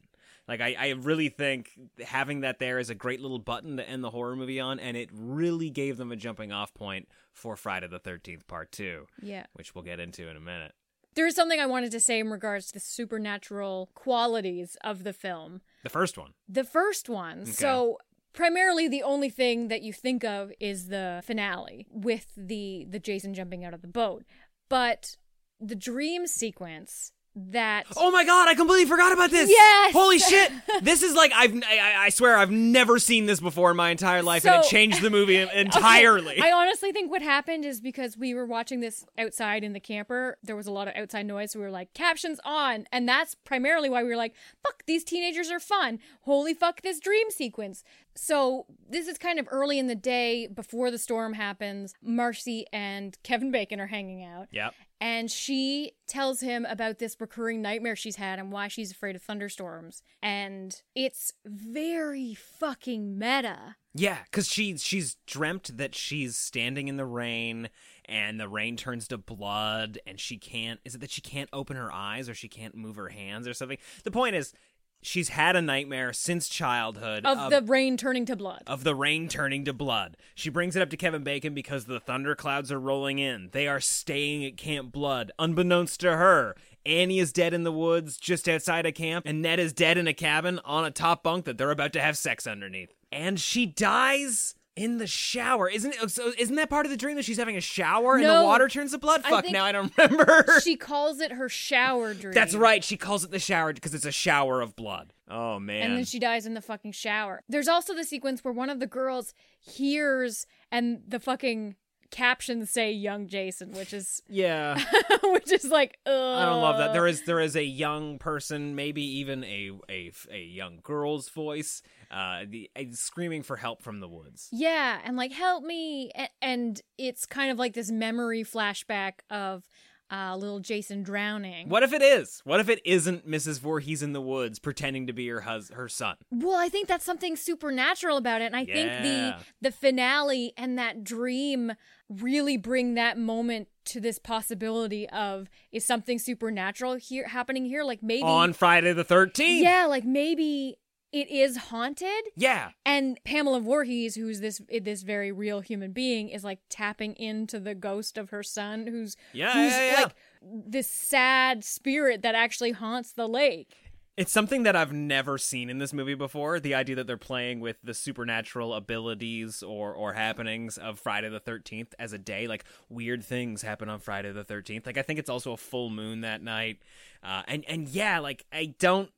S2: Like I, I really think having that there is a great little button to end the horror movie on, and it really gave them a jumping off point for Friday the thirteenth part two.
S1: Yeah.
S2: Which we'll get into in a minute.
S1: There is something I wanted to say in regards to the supernatural qualities of the film.
S2: The first one.
S1: The first one.
S2: Okay.
S1: So primarily the only thing that you think of is the finale with the the Jason jumping out of the boat. But the dream sequence that
S2: Oh my god, I completely forgot about this.
S1: Yes!
S2: Holy shit. This is like I've I, I swear I've never seen this before in my entire life and it changed the movie entirely.
S1: Okay, I honestly think what happened is because we were watching this outside in the camper, there was a lot of outside noise. So we were like, captions on. And that's primarily why we were like, fuck, these teenagers are fun. Holy fuck, this dream sequence. So this is kind of early in the day before the storm happens. Marcy and Kevin Bacon are hanging out.
S2: Yep.
S1: And she tells him about this recurring nightmare she's had and why she's afraid of thunderstorms. And it's very fucking meta.
S2: Yeah, because she she's dreamt that she's standing in the rain and the rain turns to blood and she can't is it that she can't open her eyes or she can't move her hands or something? The point is she's had a nightmare since childhood
S1: Of the rain turning to blood.
S2: of the rain turning to blood. She brings it up to Kevin Bacon because the thunderclouds are rolling in. They are staying at Camp Blood, unbeknownst to her. Annie is dead in the woods just outside of camp, and Ned is dead in a cabin on a top bunk that they're about to have sex underneath. And she dies in the shower. Isn't it, so isn't that part of the dream that she's having a shower and the water turns to blood? Fuck, now I don't remember.
S1: she calls it her shower dream.
S2: That's right. She calls it the shower because it's a shower of blood. Oh man.
S1: And then she dies in the fucking shower. There's also the sequence where one of the girls hears and the fucking captions say young Jason, which is
S2: yeah.
S1: which is like Ugh.
S2: I don't love that. There is there is a young person, maybe even a a, a young girl's voice, uh, the uh, screaming for help from the woods.
S1: Yeah, and like help me A- and it's kind of like this memory flashback of uh, little Jason drowning.
S2: What if it is? What if it isn't Mrs. Voorhees in the woods pretending to be her hus- her son?
S1: Well, I think that's something supernatural about it, and I think the the finale and that dream really bring that moment to this possibility of is something supernatural here happening here? Like maybe
S2: On Friday the thirteenth.
S1: yeah, like maybe it is haunted.
S2: Yeah.
S1: And Pamela Voorhees, who's this this very real human being, is like tapping into the ghost of her son, who's
S2: Yeah,
S1: who's
S2: yeah, yeah.
S1: like this sad spirit that actually haunts the lake.
S2: It's something that I've never seen in this movie before. The idea that they're playing with the supernatural abilities or or happenings of Friday the 13th as a day, like weird things happen on Friday the 13th. Like I think it's also a full moon that night. Uh, and and yeah, like I don't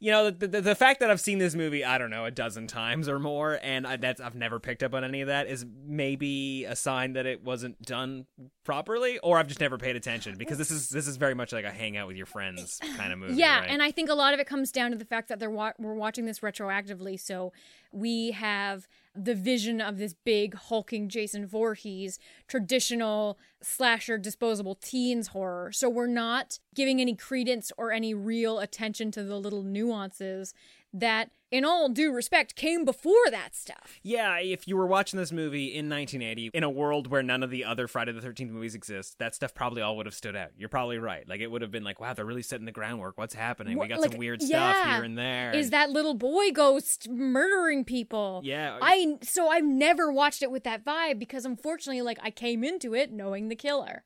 S2: you know the, the the fact that I've seen this movie I don't know a dozen times or more and I, that's I've never picked up on any of that is maybe a sign that it wasn't done properly or I've just never paid attention because this is this is very much like a hang out with your friends kind of movie.
S1: yeah,
S2: right?
S1: and I think a lot of it comes down to the fact that they're wa- we're watching this retroactively, so we have the vision of this big hulking Jason Voorhees traditional slasher disposable teens horror. So we're not giving any credence or any real attention to the little nuances that in all due respect came before that stuff.
S2: Yeah, if you were watching this movie in 1980 in a world where none of the other Friday the 13th movies exist, that stuff probably all would have stood out. You're probably right. Like it would have been like, wow, they're really setting the groundwork. What's happening? we got
S1: like,
S2: some weird stuff here and there.
S1: Is
S2: and-
S1: that little boy ghost murdering people?
S2: Yeah.
S1: I so I've never watched it with that vibe because unfortunately like I came into it knowing the killer.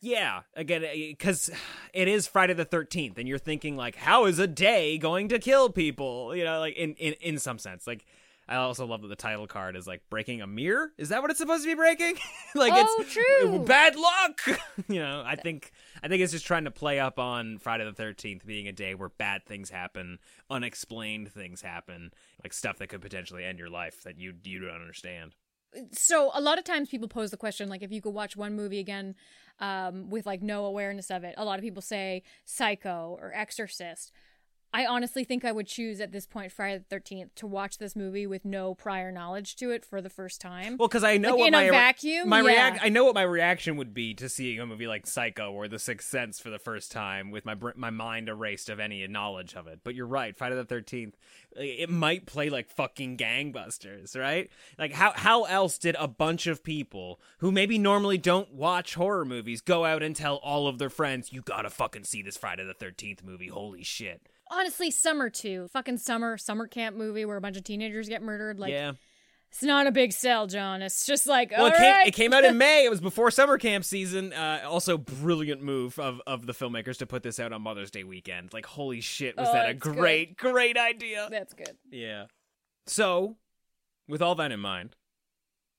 S2: Yeah, again, eh, because it is Friday the 13th, and you're thinking, like, how is a day going to kill people? You know, like, in, in, in some sense. Like, I also love that the title card is like breaking a mirror. Is that what it's supposed to be breaking? like
S1: Oh,
S2: it's
S1: true.
S2: bad luck. you know, I eh. think I think it's just trying to play up on Friday the Thirteenth being a day where bad things happen, unexplained things happen, like stuff that could potentially end your life that you you don't understand.
S1: So a lot of times people pose the question like if you could watch one movie again um, with like no awareness of it a lot of people say psycho or exorcist i honestly think i would choose at this point friday the 13th to watch this movie with no prior knowledge to it for the first time
S2: Well, because I know
S1: Like,
S2: what
S1: in
S2: my
S1: a vacuum
S2: my
S1: yeah.
S2: react, I know what my reaction would be to seeing a movie like Psycho or The Sixth Sense for the first time with my br- my mind erased of any knowledge of it. But you're right, Friday the Thirteenth, it might play like fucking gangbusters, right? Like how how else did a bunch of people who maybe normally don't watch horror movies go out and tell all of their friends, "You gotta fucking see this Friday the Thirteenth movie"? Holy shit!
S1: Honestly summer too fucking summer summer camp movie where a bunch of teenagers get murdered like
S2: yeah.
S1: it's not a big sell john it's just like
S2: Well, it came,
S1: right.
S2: it came out in May. It was before summer camp season. Uh, also, brilliant move of, of the filmmakers to put this out on Mother's Day weekend. Like, holy shit, was
S1: Oh,
S2: that a
S1: that's good.
S2: great, great idea?
S1: that's good
S2: Yeah. So, with all that in mind,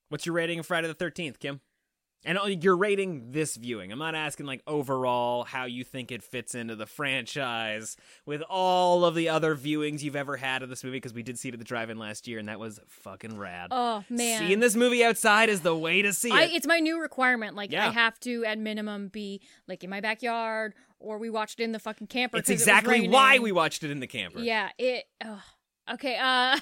S2: what's your rating of Friday the 13th, Kim? And uh, you're rating this viewing. I'm not asking, like, overall how you think it fits into the franchise with all of the other viewings you've ever had of this movie, because we did see it at the drive in last year, and that was fucking rad.
S1: oh man
S2: Seeing this movie outside is the way to see it.
S1: I, it's my new requirement. Like
S2: Yeah.
S1: I have to, at minimum, be like in my backyard, or we watched it in the fucking camper.
S2: it's
S1: 'cause it
S2: exactly why we watched it in the camper.
S1: Yeah. It. ugh. Okay. Uh.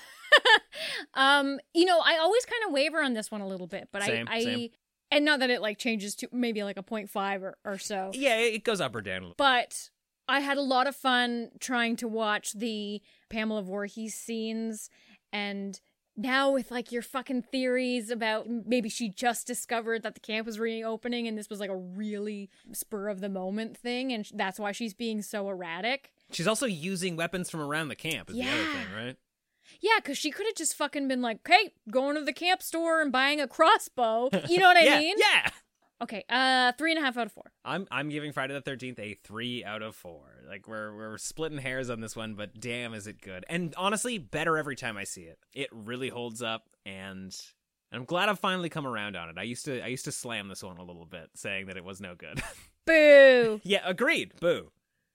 S1: um. You know, I always kind of waver on this one a little bit, but
S2: Same,
S1: I. I
S2: same.
S1: And not that it like changes to maybe like a 0.5 or, or so.
S2: Yeah, it goes up or down a little.
S1: But I had a lot of fun trying to watch the Pamela Voorhees scenes and now with like your fucking theories about maybe she just discovered that the camp was reopening and this was like a really spur of the moment thing and that's why she's being so erratic.
S2: She's also using weapons from around the camp, is the other
S1: Yeah.
S2: thing, right?
S1: Yeah, because she could have just fucking been like, "Hey, going to the camp store and buying a crossbow." You know what I mean?
S2: Yeah.
S1: Okay, uh, three and a half out of four.
S2: I'm I'm giving Friday the Thirteenth a three out of four. Like we're we're splitting hairs on this one, but damn, is it good! And honestly, better every time I see it. It really holds up, and I'm glad I've finally come around on it. I used to I used to slam this one a little bit, saying that it was no good.
S1: Boo.
S2: yeah, agreed. Boo.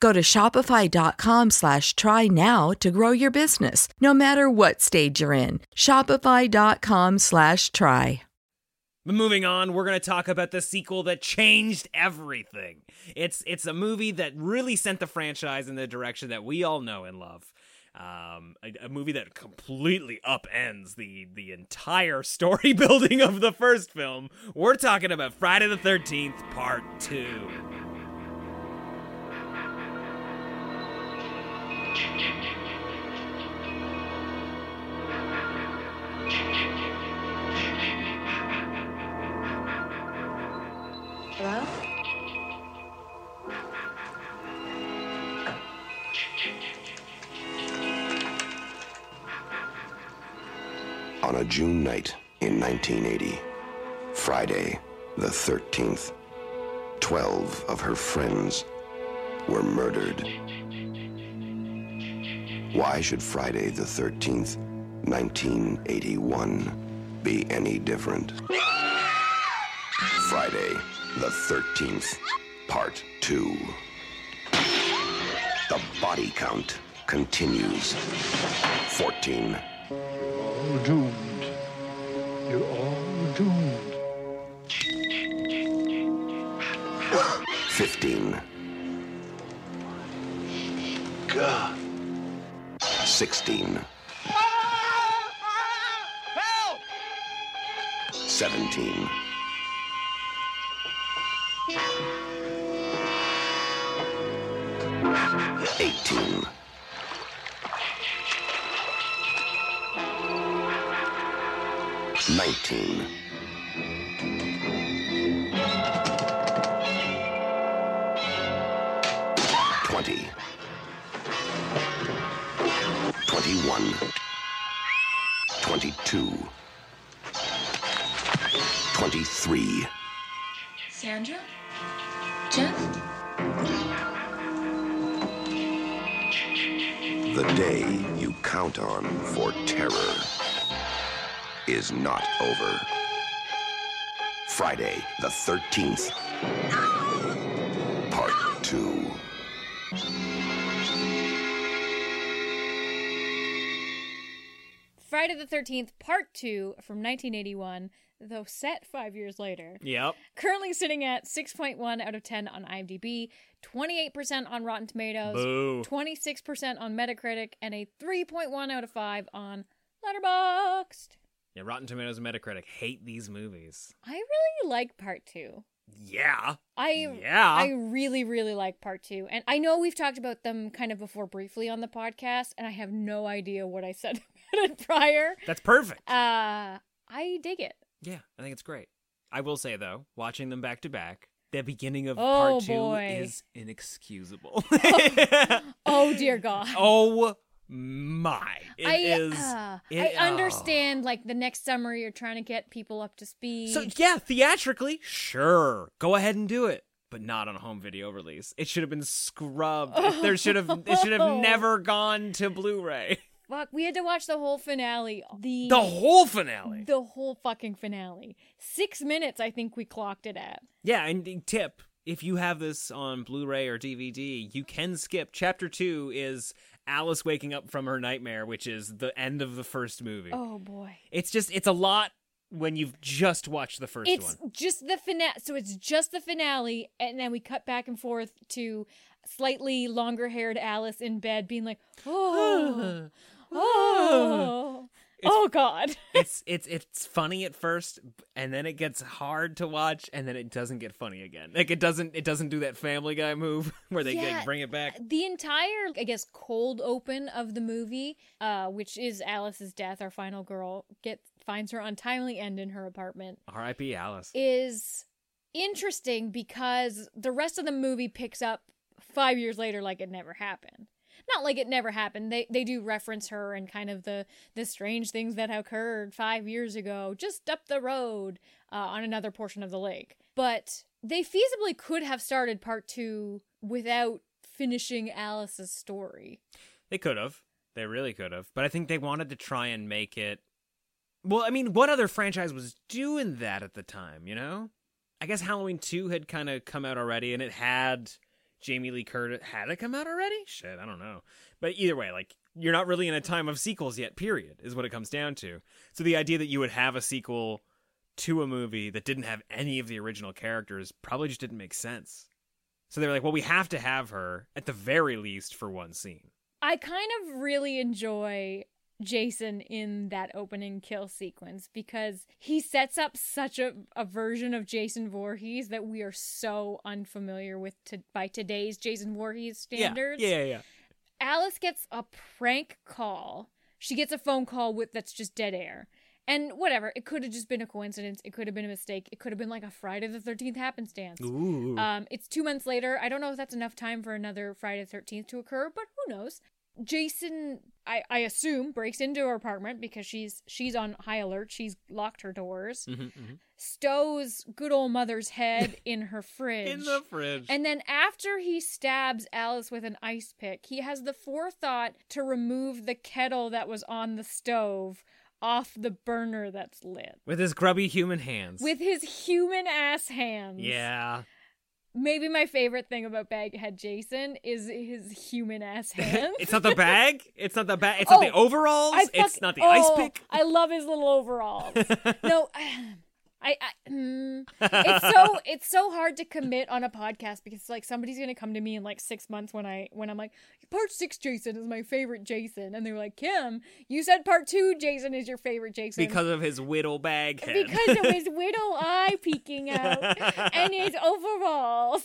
S9: Go to shopify.com slash try now to grow your business, no matter what stage you're in. Shopify.com slash try.
S2: Moving on, we're going to talk about the sequel that changed everything. It's it's a movie that really sent the franchise in the direction that we all know and love. Um, a, a movie that completely upends the the entire story building of the first film. We're talking about Friday the Thirteenth Part Two.
S8: Hello?
S4: On a June night in 1980, Friday the 13th, 12 of her friends were murdered. Why should Friday the 13th, 1981 be any different? Friday the 13th, Part 2. The body count continues. 14.
S5: You're all doomed. You're all doomed.
S4: 15.
S5: God.
S4: 16. 17. 18. 19. 21. 22. 23.
S7: Sandra? Jeff?
S4: The day you count on for terror is not over. Friday, the 13th.
S1: Friday the 13th, Part 2 from 1981, though set five years later.
S2: Yep.
S1: Currently sitting at 6.1 out of 10 on IMDb, 28% on Rotten Tomatoes,
S2: Boo.
S1: 26% on Metacritic, and a 3.1 out of 5 on Letterboxd.
S2: Yeah, Rotten Tomatoes and Metacritic hate these movies.
S1: I really like Part 2.
S2: Yeah.
S1: I
S2: Yeah.
S1: I really really like part 2 and I know we've talked about them kind of before briefly on the podcast and I have no idea what I said it prior.
S2: That's perfect.
S1: Uh I dig it.
S2: Yeah, I think it's great. I will say though, watching them back to back, the beginning of
S1: Oh,
S2: part two
S1: boy.
S2: is inexcusable.
S1: Oh dear god.
S2: oh my! It
S1: I
S2: is-
S1: uh,
S2: it-
S1: I
S2: oh.
S1: understand like the next summer you're trying to get people up to speed.
S2: So yeah, theatrically, sure, go ahead and do it, but not on a home video release. It should have been scrubbed. It- there should have it should have never gone to Blu-ray.
S1: Fuck, we had to watch the whole finale. The
S2: The whole finale.
S1: The whole fucking finale. 6 minutes I think we clocked it at.
S2: Yeah, and the tip: if you have this on Blu-ray or DVD, you can skip. Chapter two is Alice waking up from her nightmare, which is the end of the first movie.
S1: Oh boy.
S2: It's just it's a lot when you've just watched the first
S1: it's
S2: one.
S1: just the finale. So it's just the finale, and then we cut back and forth to slightly longer haired Alice in bed being like, oh, oh, oh, God.
S2: it's it's it's funny at first, and then it gets hard to watch, and then it doesn't get funny again. Like it doesn't it doesn't do that Family Guy move where they
S1: Yeah,
S2: like, bring it back.
S1: The entire, I guess, cold open of the movie, uh, which is Alice's death, our final girl, gets finds her untimely end in her apartment.
S2: R.I.P. Alice.
S1: is interesting because the rest of the movie picks up five years later like it never happened. Not like it never happened. They they do reference her and kind of the the strange things that occurred five years ago, just up the road uh, on another portion of the lake. But they feasibly could have started part two without finishing Alice's story.
S2: They could have. They really could have. But I think they wanted to try and make it. Well, I mean, what other franchise was doing that at the time, you know? I guess Halloween 2 had kind of come out already and it had Jamie Lee Curtis. Had it come out already? Shit, I don't know. But either way, like, you're not really in a time of sequels yet, period, is what it comes down to. So the idea that you would have a sequel to a movie that didn't have any of the original characters probably just didn't make sense. So they were like, well, we have to have her, at the very least, for one scene.
S1: I kind of really enjoy Jason in that opening kill sequence because he sets up such a, a version of Jason Voorhees that we are so unfamiliar with to, by today's Jason Voorhees standards.
S2: Yeah, yeah, yeah.
S1: Alice gets a prank call. She gets a phone call with that's just dead air. And whatever, it could have just been a coincidence. It could have been a mistake. It could have been like a Friday the 13th happenstance.
S2: Ooh.
S1: Um, it's two months later. I don't know if that's enough time for another Friday the 13th to occur, but who knows? Jason I, I assume breaks into her apartment because she's she's on high alert. She's locked her doors.
S2: Mhm, mhm.
S1: Stows good old mother's head in her fridge.
S2: In the fridge.
S1: And then after he stabs Alice with an ice pick, he has the forethought to remove the kettle that was on the stove off the burner that's lit.
S2: With his grubby human hands.
S1: With his human ass hands.
S2: yeah.
S1: Maybe my favorite thing about Baghead Jason is his human ass hands.
S2: It's not the bag. It's not the bag. It's not the
S1: Oh,
S2: overalls.
S1: I
S2: it's not the oh, ice
S1: oh,
S2: pick.
S1: I love his little overalls. no, I, I mm, it's so it's so hard to commit on a podcast because like somebody's gonna come to me in like six months when I when I'm like part six Jason is my favorite Jason and they're like Kim you said part two Jason is your favorite Jason
S2: Because of his whittle bag head.
S1: because of his widow eye peeking out and his overalls.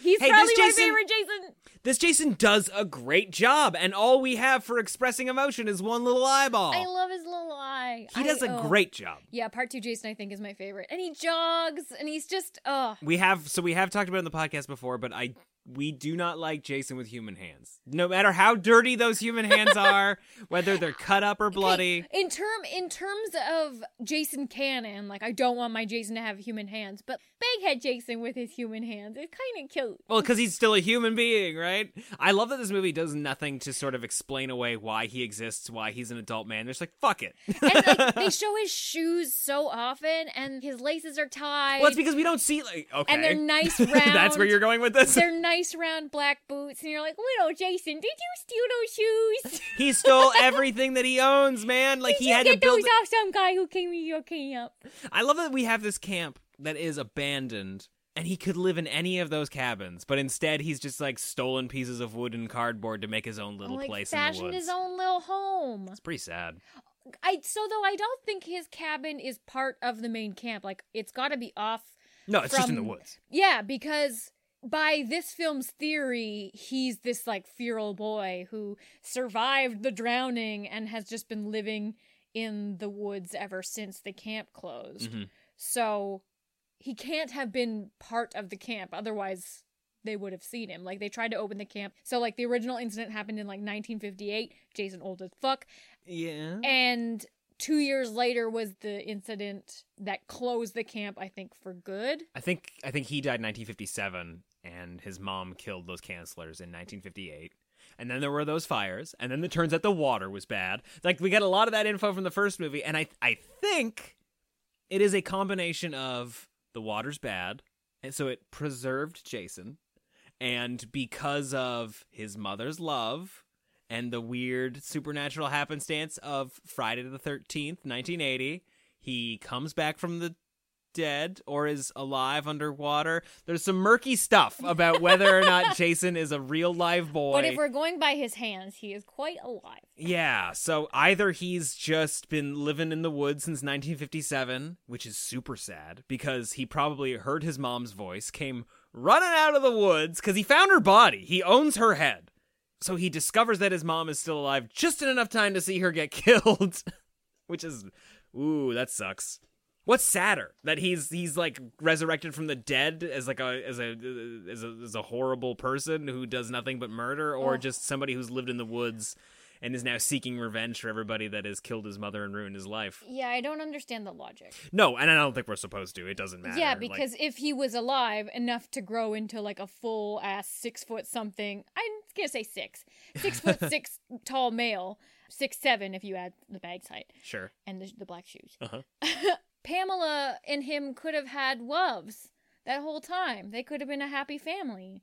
S1: He's
S2: Hey,
S1: probably my favorite Jason.
S2: this Jason does a great job, and all we have for expressing emotion is one little eyeball.
S1: I love his little eye.
S2: he does
S1: a
S2: a great job.
S1: Yeah, part two Jason I think is my favorite. And he jogs and he's just oh.
S2: We have so we have talked about in the podcast before, but I we do not like Jason with human hands. No matter how dirty those human hands are, whether they're cut up or bloody.
S1: in term in terms of Jason canon, like I don't want my Jason to have human hands, but Baghead Jason with his human hands is kind of cute.
S2: Well, because he's still a human being, right? I love that this movie does nothing to sort of explain away why he exists, why he's an adult man. They're just like, fuck it.
S1: And like they show his shoes so often, and his laces are tied.
S2: well, it's because we don't see like okay,
S1: And they're nice round.
S2: That's where you're going with this.
S1: They're nice round black boots, and you're like, little Jason, did you steal those shoes?
S2: he stole everything that he owns, man. Like
S1: did
S2: he
S1: you
S2: had
S1: get
S2: to build.
S1: those off some guy who came to your camp?
S2: I love that we have this camp that is abandoned. And he could live in any of those cabins, but instead he's just like stolen pieces of wood and cardboard to make his own little
S1: like
S2: place in the
S1: fashioned
S2: woods.
S1: his own little home.
S2: It's pretty sad.
S1: I so though I don't think his cabin is part of the main camp. Like it's got to be off.
S2: No, it's just in the woods.
S1: Yeah, because by this film's theory, he's this like feral boy who survived the drowning and has just been living in the woods ever since the camp closed.
S2: Mhm.
S1: So he can't have been part of the camp, otherwise they would have seen him. Like they tried to open the camp. So like the original incident happened in like 1958. Jason old as fuck.
S2: Yeah.
S1: And two years later was the incident that closed the camp, I think, for good.
S2: I think I think he died in 1957, and his mom killed those cancelers in 1958. And then there were those fires, and then it turns out the water was bad. Like we got a lot of that info from the first movie, and I I think it is a combination of the water's bad, and so it preserved Jason, and because of his mother's love and the weird supernatural happenstance of Friday the 13th, 1980, he comes back from the dead or is alive underwater. There's some murky stuff about whether or not Jason is a real live boy.
S1: But if we're going by his hands, he is quite alive.
S2: Yeah, so either he's just been living in the woods since 1957, which is super sad because he probably heard his mom's voice, came running out of the woods because he found her body. He owns her head. So he discovers that his mom is still alive just in enough time to see her get killed, which is ooh, that sucks. What's sadder that he's he's like resurrected from the dead as like a as a as a, as a horrible person who does nothing but murder, or
S1: Oh.
S2: just somebody who's lived in the woods and is now seeking revenge for everybody that has killed his mother and ruined his life.
S1: Yeah, I don't understand the logic.
S2: No, and I don't think we're supposed to. It doesn't matter.
S1: Yeah,
S2: Like,
S1: because if he was alive enough to grow into like a full ass six foot something, I'm gonna say six, six foot six tall male, six seven if you add the bag height
S2: sure.
S1: and the, the black shoes.
S2: Uh huh.
S1: Pamela and him could have had loves that whole time. They could have been a happy family.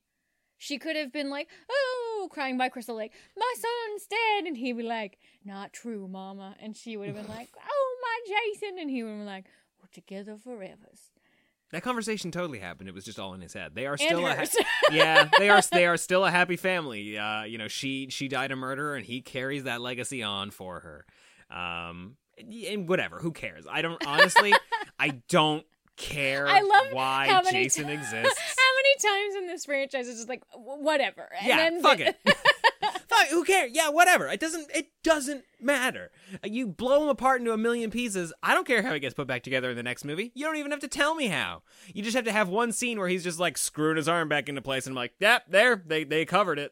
S1: She could have been like, oh, crying by Crystal Lake, my son's dead. And he'd be like, not true, mama. And she would have been like, oh, my Jason. And he would have been like, we're together forever.
S2: That conversation totally happened. It was just all in his head. They are still a
S1: hers.
S2: yeah. They are they are still a happy family. Uh, you know, she she died a murderer, and he carries that legacy on for her. Um, and whatever. Who cares? I don't honestly. I don't care.
S1: I love
S2: why Jason
S1: ti-
S2: exists.
S1: How many times in this franchise is just like, whatever. And
S2: yeah,
S1: then
S2: fuck it. fuck, who cares? Yeah, whatever. It doesn't. It doesn't matter. You blow him apart into a million pieces. I don't care how he gets put back together in the next movie. You don't even have to tell me how. You just have to have one scene where he's just like screwing his arm back into place, and I'm like, yep, there, they they covered it.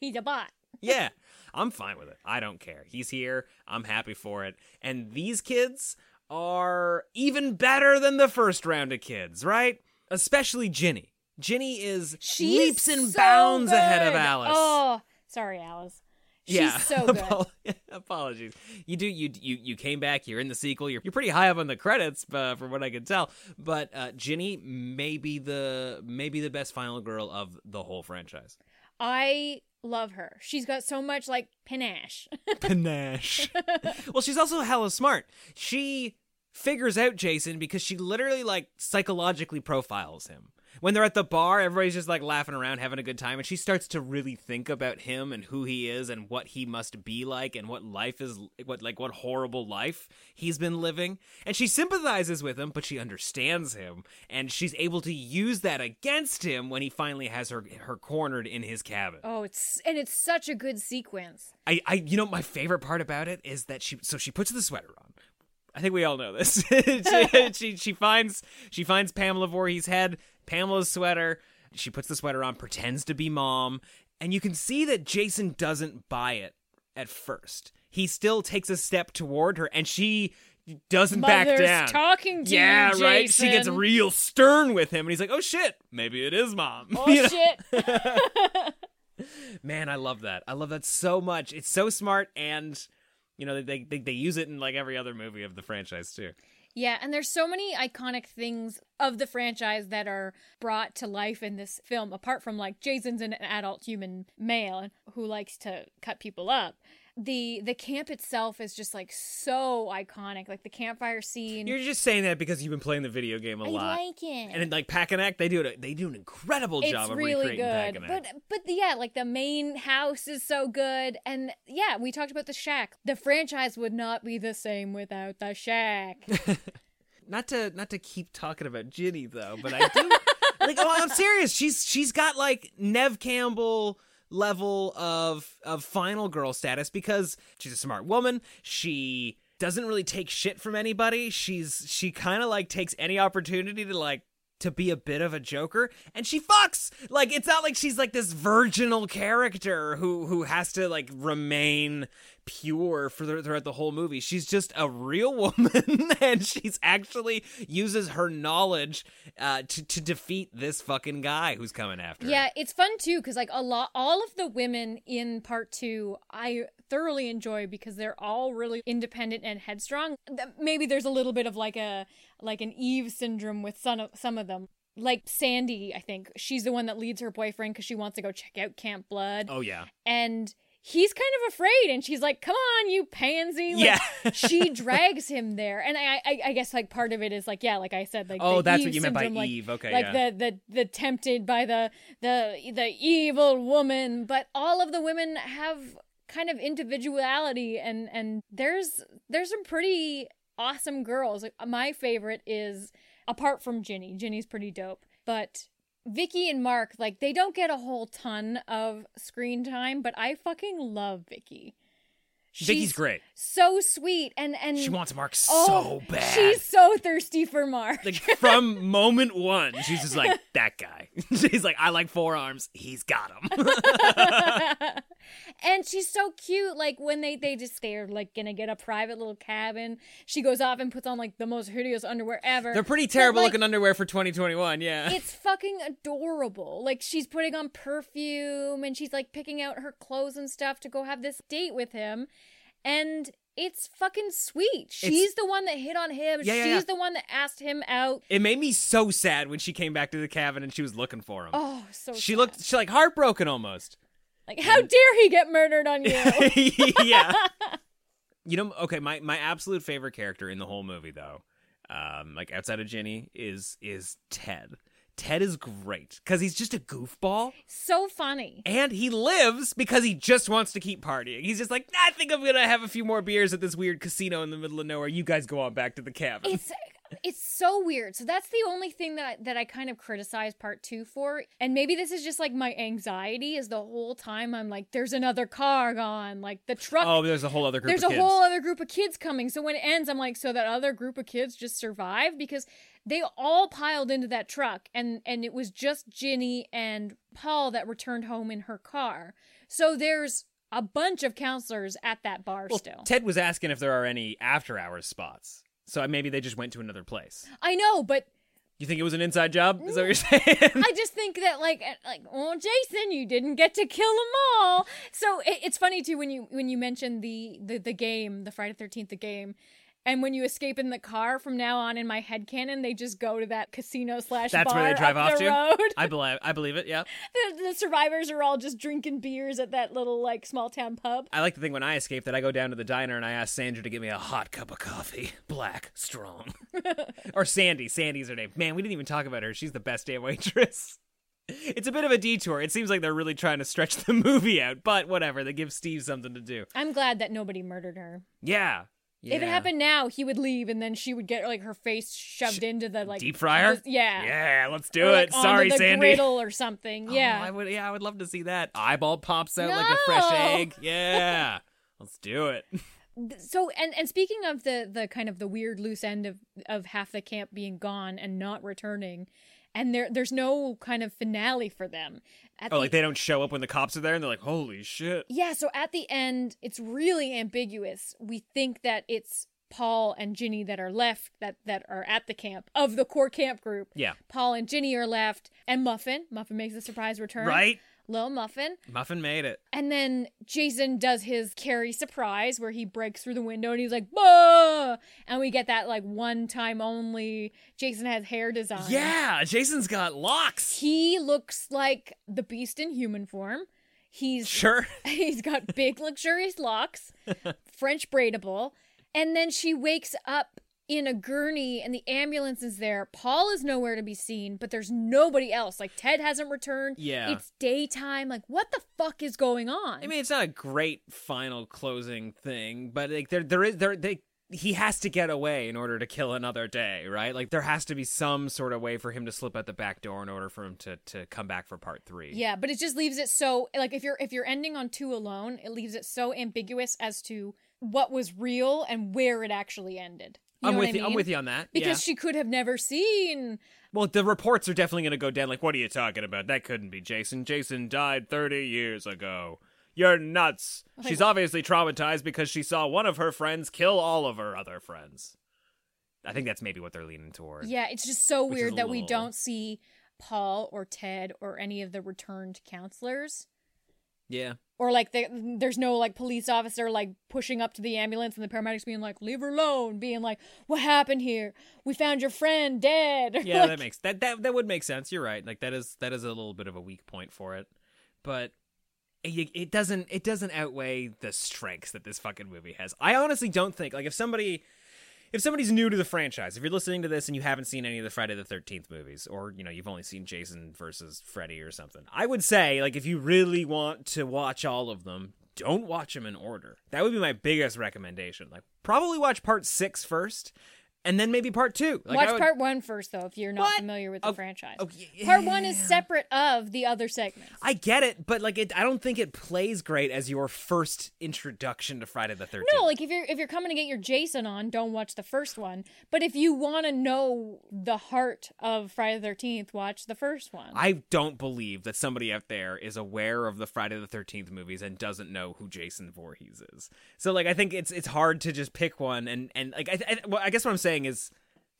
S1: He's a bot.
S2: yeah, I'm fine with it. I don't care. He's here. I'm happy for it. And these kids are even better than the first round of kids, right? Especially Ginny. Ginny is
S1: She's
S2: leaps and
S1: so
S2: bounds ahead of. Alice.
S1: Oh, sorry, Alice. She's
S2: yeah,
S1: so good.
S2: Apologies. You do you you you came back. You're in the sequel. You're you're pretty high up on the credits, uh, from what I can tell. But uh, Ginny may be the maybe the best final girl of the whole franchise.
S1: I love her. She's got so much like panache.
S2: Panache. well, she's also hella smart. She figures out Jason because she literally like psychologically profiles him. When they're at the bar, everybody's just like laughing around, having a good time, and she starts to really think about him and who he is and what he must be like and what life is what like what horrible life he's been living. And she sympathizes with him, but she understands him, and she's able to use that against him when he finally has her her cornered in his cabin.
S1: oh, it's and it's such a good sequence.
S2: I, I you know my favorite part about it is that she so she puts the sweater on. I think we all know this. she, she she finds she finds Pamela Voorhees' head, Pamela's sweater. She puts the sweater on, pretends to be mom, and you can see that Jason doesn't buy it at first. He still takes a step toward her, and she doesn't back
S1: Mother's
S2: down.
S1: talking to
S2: yeah,
S1: you,
S2: right. She gets real stern with him, and he's like, "Oh shit, maybe it is mom."
S1: Oh
S2: You know?
S1: shit.
S2: Man, I love that. I love that so much. It's so smart, and you know they they, they use it in like every other movie of the franchise too.
S1: Yeah, and there's so many iconic things of the franchise that are brought to life in this film, apart from like Jason's an adult human male who likes to cut people up. The the camp itself is just like so iconic, like the campfire scene.
S2: You're just saying that because you've been playing the video game a
S1: I
S2: lot.
S1: I like it.
S2: And in like Packanack, they do it. They do an incredible
S1: it's
S2: job of
S1: really
S2: recreating
S1: good,
S2: Packanack.
S1: but but yeah, like the main house is so good, and yeah, we talked about the shack. The franchise would not be the same without the shack.
S2: not to not to keep talking about Ginny though, but I do like. Oh, I'm serious. She's she's got like Neve Campbell level of of final girl status because she's a smart woman. She doesn't really take shit from anybody. She's she kind of like takes any opportunity to like to be a bit of a joker and she fucks like it's not like she's like this virginal character who who has to like remain pure for the, throughout the whole movie she's just a real woman and she's actually uses her knowledge uh to, to defeat this fucking guy who's coming after her.
S1: Yeah, it's fun too because like a lot, all of the women in part two, I thoroughly enjoy because they're all really independent and headstrong. Maybe there's a little bit of like a like an Eve syndrome with some of some of them. Like Sandy, I think she's the one that leads her boyfriend because she wants to go check out Camp Blood.
S2: oh yeah
S1: and he's kind of afraid. And she's like come on you pansy. Like,
S2: Yeah.
S1: she drags him there. And I, I i guess like part of it is like yeah like i said like
S2: Oh,
S1: the
S2: that's
S1: Eve
S2: what you meant by
S1: like-
S2: Eve. Okay,
S1: like
S2: yeah.
S1: the the the tempted by the the the evil woman. But all of the women have kind of individuality. And and there's there's some pretty awesome girls. Like my favorite is apart from ginny ginny's pretty dope. But Vicky and Mark, like they don't get a whole ton of screen time, but I fucking love Vicky.
S2: Vicky's
S1: She's
S2: great
S1: So sweet and and
S2: She wants Mark
S1: Oh,
S2: so bad.
S1: She's so thirsty for Mark.
S2: like from moment one she's just like that guy she's like i like forearms he's got him
S1: and she's so cute. Like when they they just they're like gonna get a private little cabin. She goes off and puts on like the most hideous underwear ever.
S2: they're pretty
S1: But,
S2: terrible
S1: like,
S2: looking underwear for 2021 yeah
S1: it's fucking adorable. Like she's putting on perfume and she's like picking out her clothes and stuff to go have this date with him. And it's fucking sweet. She's the one that hit on him.
S2: Yeah, yeah,
S1: she's
S2: yeah.
S1: the one that asked him out.
S2: it made me so sad when she came back to the cabin and she was looking for him
S1: Oh, so
S2: she looked she like heartbroken almost
S1: like how dare he get murdered on you?
S2: yeah. You know, okay, my my absolute favorite character in the whole movie though, um, like outside of Ginny, is is Ted. Ted is great because he's just a goofball.
S1: so funny.
S2: And he lives because he just wants to keep partying. He's just like, I think I'm gonna have a few more beers at this weird casino in the middle of nowhere. You guys go on back to the cabin.
S1: It's it's so weird. So that's the only thing that I, that I kind of criticize part 2 for. And maybe this is just like my anxiety is the whole time I'm like there's another car gone, like the truck
S2: oh, there's a whole other group.
S1: there's
S2: of
S1: a
S2: kids.
S1: whole other group of kids coming. So when it ends, I'm like, so that other group of kids just survived because they all piled into that truck, and and it was just Ginny and Paul that returned home in her car. So there's a bunch of counselors at that bar
S2: Well,
S1: still.
S2: Ted was asking if there are any after hours spots. So maybe they just went to another place.
S1: I know, but
S2: You think it was an inside job? Is that what you're saying?
S1: I just think that like uh, like oh Jason, you didn't get to kill them all. So it, it's funny too when you when you mention the the the game, the Friday Thirteenth, the game. And when you escape in the car, from now on in my head canon, they just go to that casino slash
S2: That's where they drive off
S1: the
S2: to.
S1: road.
S2: I believe. I believe it. Yeah.
S1: The, the survivors are all just drinking beers at that little like small town pub.
S2: I like to think when I escape that I go down to the diner and I ask Sandra to get me a hot cup of coffee, black, strong, or Sandy. Sandy's her name. Man, we didn't even talk about her. She's the best damn waitress. It's a bit of a detour. It seems like they're really trying to stretch the movie out, but whatever. They give Steve something to do.
S1: I'm glad that nobody murdered her.
S2: Yeah.
S1: If it happened now, he would leave, and then she would get like her face shoved into the like
S2: Deep fryer?
S1: the- yeah,
S2: Yeah, let's do
S1: Or, like,
S2: it. Sorry,
S1: onto the
S2: Sandy.
S1: griddle or something. Oh, yeah,
S2: Oh, I would. Yeah, I would love to see that. Eyeball pops out like a fresh
S1: No.
S2: egg. Yeah. Let's do it.
S1: so and and speaking of the the kind of the weird loose end of of half the camp being gone and not returning and there there's no kind of finale for them At
S2: Oh,
S1: the-
S2: like they don't show up when the cops are there, and they're like, "Holy shit!"
S1: yeah so at the end it's really ambiguous we think that it's paul and ginny that are left that that are at the camp of the core camp group
S2: Yeah.
S1: paul and ginny are left and muffin muffin makes a surprise return
S2: Right?
S1: Little muffin
S2: Muffin made it.
S1: and then Jason does his Carrie surprise where he breaks through the window and he's like, bah! And we get that like one time only Jason has hair design.
S2: Yeah, Jason's got locks.
S1: He looks like the beast in human form. He's
S2: Sure.
S1: he's got big luxurious locks, French braidable. And then she wakes up in a gurney and the ambulance is there. Paul is nowhere to be seen, but there's nobody else. Like Ted hasn't returned.
S2: Yeah.
S1: It's daytime. Like what the fuck is going on?
S2: I mean, it's not a great final closing thing, but like there, there is there they. He has to get away in order to kill another day, right? Like there has to be some sort of way for him to slip out the back door in order for him to to come back for part three.
S1: Yeah, but it just leaves it so like if you're if you're ending on two alone, it leaves it so ambiguous as to what was real and where it actually ended. You
S2: I'm with
S1: I
S2: you. I'm with you on that.
S1: Because
S2: yeah.
S1: she could have never seen.
S2: Well, the reports are definitely going to go down. Like, what are you talking about? That couldn't be Jason. Jason died 30 years ago. You're nuts.
S1: Like-
S2: She's obviously traumatized because she saw one of her friends kill all of her other friends. I think that's maybe what they're leaning toward.
S1: Yeah, it's just so weird that we don't see Paul or Ted or any of the returned counselors.
S2: Yeah.
S1: Or like the, there's no like police officer like pushing up to the ambulance and the paramedics being like, "Leave her alone," being like, "What happened here? We found your friend dead."
S2: Yeah,
S1: Like,
S2: that makes that, that that would make sense. You're right. Like that is that is a little bit of a weak point for it. But it, it doesn't it doesn't outweigh the strengths that this fucking movie has. I honestly don't think like if somebody if somebody's new to the franchise, if you're listening to this and you haven't seen any of the Friday the 13th movies or you know, you've only seen Jason versus Freddy or something. I would say like if you really want to watch all of them, don't watch them in order. That would be my biggest recommendation. Like probably watch part 6 first and then maybe part 2. Like
S1: Watch
S2: would-
S1: part one first, though, if you're not familiar with the
S2: Oh,
S1: franchise.
S2: oh,
S1: Part one is separate of the other segments.
S2: I get it, but like it, I don't think it plays great as your first introduction to Friday the Thirteenth.
S1: No, like if you're if you're coming to get your Jason on, don't watch the first one. But if you want to know the heart of Friday the Thirteenth, watch the first one.
S2: I don't believe that somebody out there is aware of the Friday the Thirteenth movies and doesn't know who Jason Voorhees is. So like I think it's it's hard to just pick one and and like I, I well I guess what I'm saying is.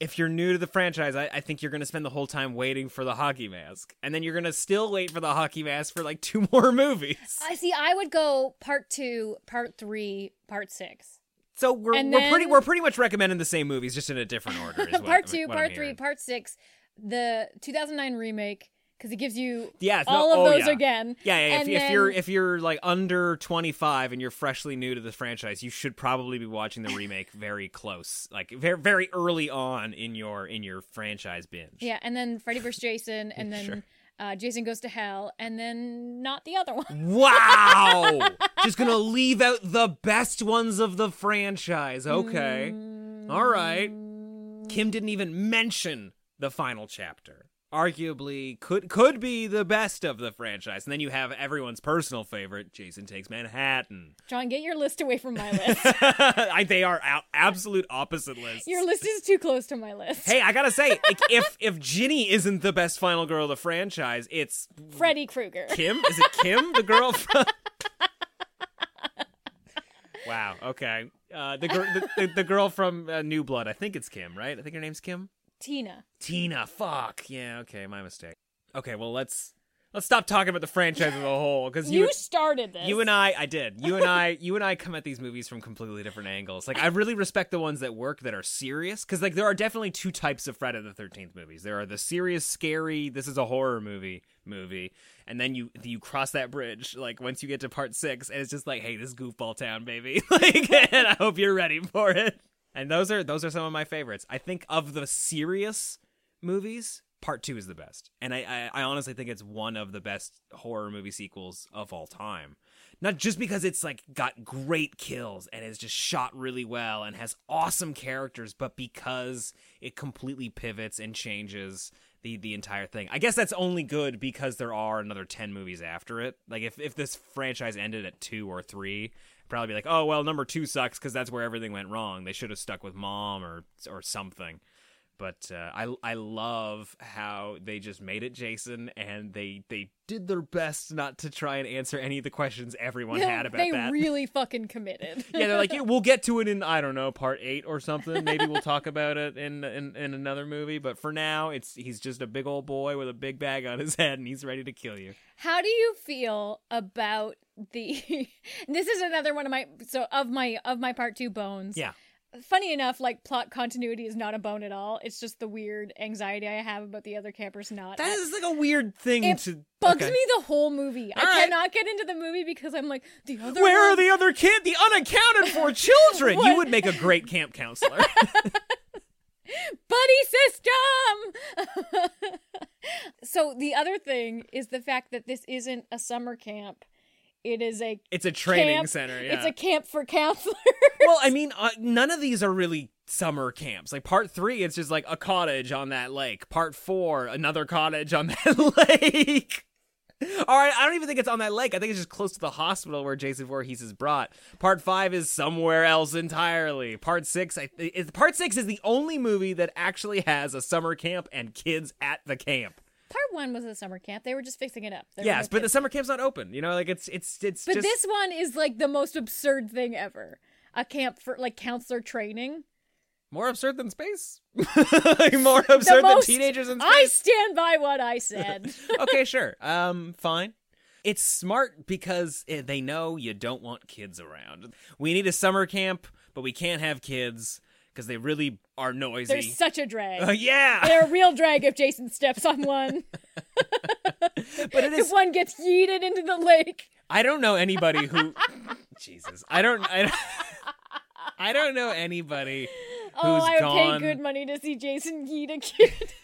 S2: If you're new to the franchise, I, I think you're going to spend the whole time waiting for the hockey mask. And then you're going to still wait for the hockey mask for like two more movies.
S1: I see. I would go part two, part three, part six.
S2: So we're,
S1: And
S2: we're pretty we're pretty much recommending the same movies, just in a different order. Is what,
S1: part two,
S2: what
S1: part three, part six, the 2009 remake because it gives you
S2: Yeah, it's no-
S1: all of
S2: oh,
S1: those
S2: yeah.
S1: again.
S2: Yeah, yeah. If,
S1: And
S2: if you're if you're like under 25 and you're freshly new to the franchise, you should probably be watching the remake very close, like very very early on in your in your franchise binge.
S1: yeah, and then Freddy vs. Jason, and then
S2: Sure.
S1: uh, Jason goes to hell, and then not the other one.
S2: Wow! Just gonna leave out the best ones of the franchise. Okay, all right. Kim didn't even mention the final chapter. Arguably, could could be the best of the franchise, and then you have everyone's personal favorite, Jason Takes Manhattan.
S1: John, get your list away from my list.
S2: I, they are out, absolute opposite lists.
S1: your list is too close to my list.
S2: Hey, I gotta say, like, if if Ginny isn't the best final girl of the franchise, it's
S1: Freddy Krueger.
S2: Kim. Is it Kim, the girl from? Wow. Okay. Uh, the, gir- the, the the girl from uh, New Blood. I think it's Kim, right? I think her name's Kim.
S1: Tina.
S2: Tina. Fuck. Yeah. Okay. My mistake. Okay. Well, let's let's stop talking about the franchise as a whole because
S1: You,
S2: you
S1: started this.
S2: you and I, I did. You and I, you and I come at these movies from completely different angles. Like I really respect the ones that work that are serious because like there are definitely two types of Friday the Thirteenth movies. There are the serious, scary. This is a horror movie movie, and then you you cross that bridge like once you get to part six, and it's just like, hey, this is goofball town, baby. like, and I hope you're ready for it. And those are those are some of my favorites. I think of the serious movies, part two is the best, and I, I I honestly think it's one of the best horror movie sequels of all time. Not just because it's like got great kills and is just shot really well and has awesome characters, but because it completely pivots and changes the the entire thing. I guess that's only good because there are another 10 movies after it. Like if if this franchise ended at 2 or 3, I'd probably be like, "Oh, well, number 2 sucks cuz that's where everything went wrong. They should have stuck with mom or or something." But uh, I I love how they just made it Jason and they they did their best not to try and answer any of the questions everyone
S1: No,
S2: had about
S1: they
S2: that.
S1: really fucking committed.
S2: yeah, they're like, yeah, we'll get to it in I don't know part eight or something. Maybe we'll talk about it in, in in another movie. But for now, it's he's just a big old boy with a big bag on his head, and he's ready to kill you.
S1: How do you feel about the? this is another one of my so of my of my part two bones.
S2: Yeah.
S1: Funny enough, like plot continuity is not a bone at all. It's just the weird anxiety I have about the other campers not.
S2: That is like a weird thing
S1: It
S2: to
S1: bugs
S2: okay.
S1: me the whole movie. I
S2: All right.
S1: cannot get into the movie because I'm like the other.
S2: Where are the other kid, the unaccounted for children? you would make a great camp counselor.
S1: buddy system? so the other thing is the fact that this isn't a summer camp. It is a
S2: It's a training
S1: camp-
S2: center,
S1: It's a camp for counselors.
S2: well, I mean, uh, none of these are really summer camps. Like part three, it's just like a cottage on that lake. Part four, another cottage on that lake. All right, I don't even think it's on that lake. I think it's just close to the hospital where Jason Voorhees is brought. Part five is somewhere else entirely. Part six, I, part six is the only movie that actually has a summer camp and kids at the camp.
S1: Part one was a summer camp. They were just fixing it up. There
S2: yes, but the summer camp's not open. You know, like it's it's it's.
S1: But
S2: just,
S1: this one is like the most absurd thing ever. A camp for like counselor training.
S2: more absurd than space. Like, more absurd
S1: the
S2: than
S1: most,
S2: teenagers in space.
S1: I stand by what I said.
S2: okay, sure. Um, fine. It's smart because eh, they know you don't want kids around. We need a summer camp, but we can't have kids because they really are noisy.
S1: They're such a drag.
S2: Uh, yeah.
S1: They're a real drag if Jason steps on one.
S2: but it
S1: if
S2: is.
S1: one gets yeeted into the lake.
S2: I don't know anybody who. Jesus, I don't. I, don't- I don't know anybody who's
S1: Oh, I would
S2: gone.
S1: pay good money to see Jason yeet a kid.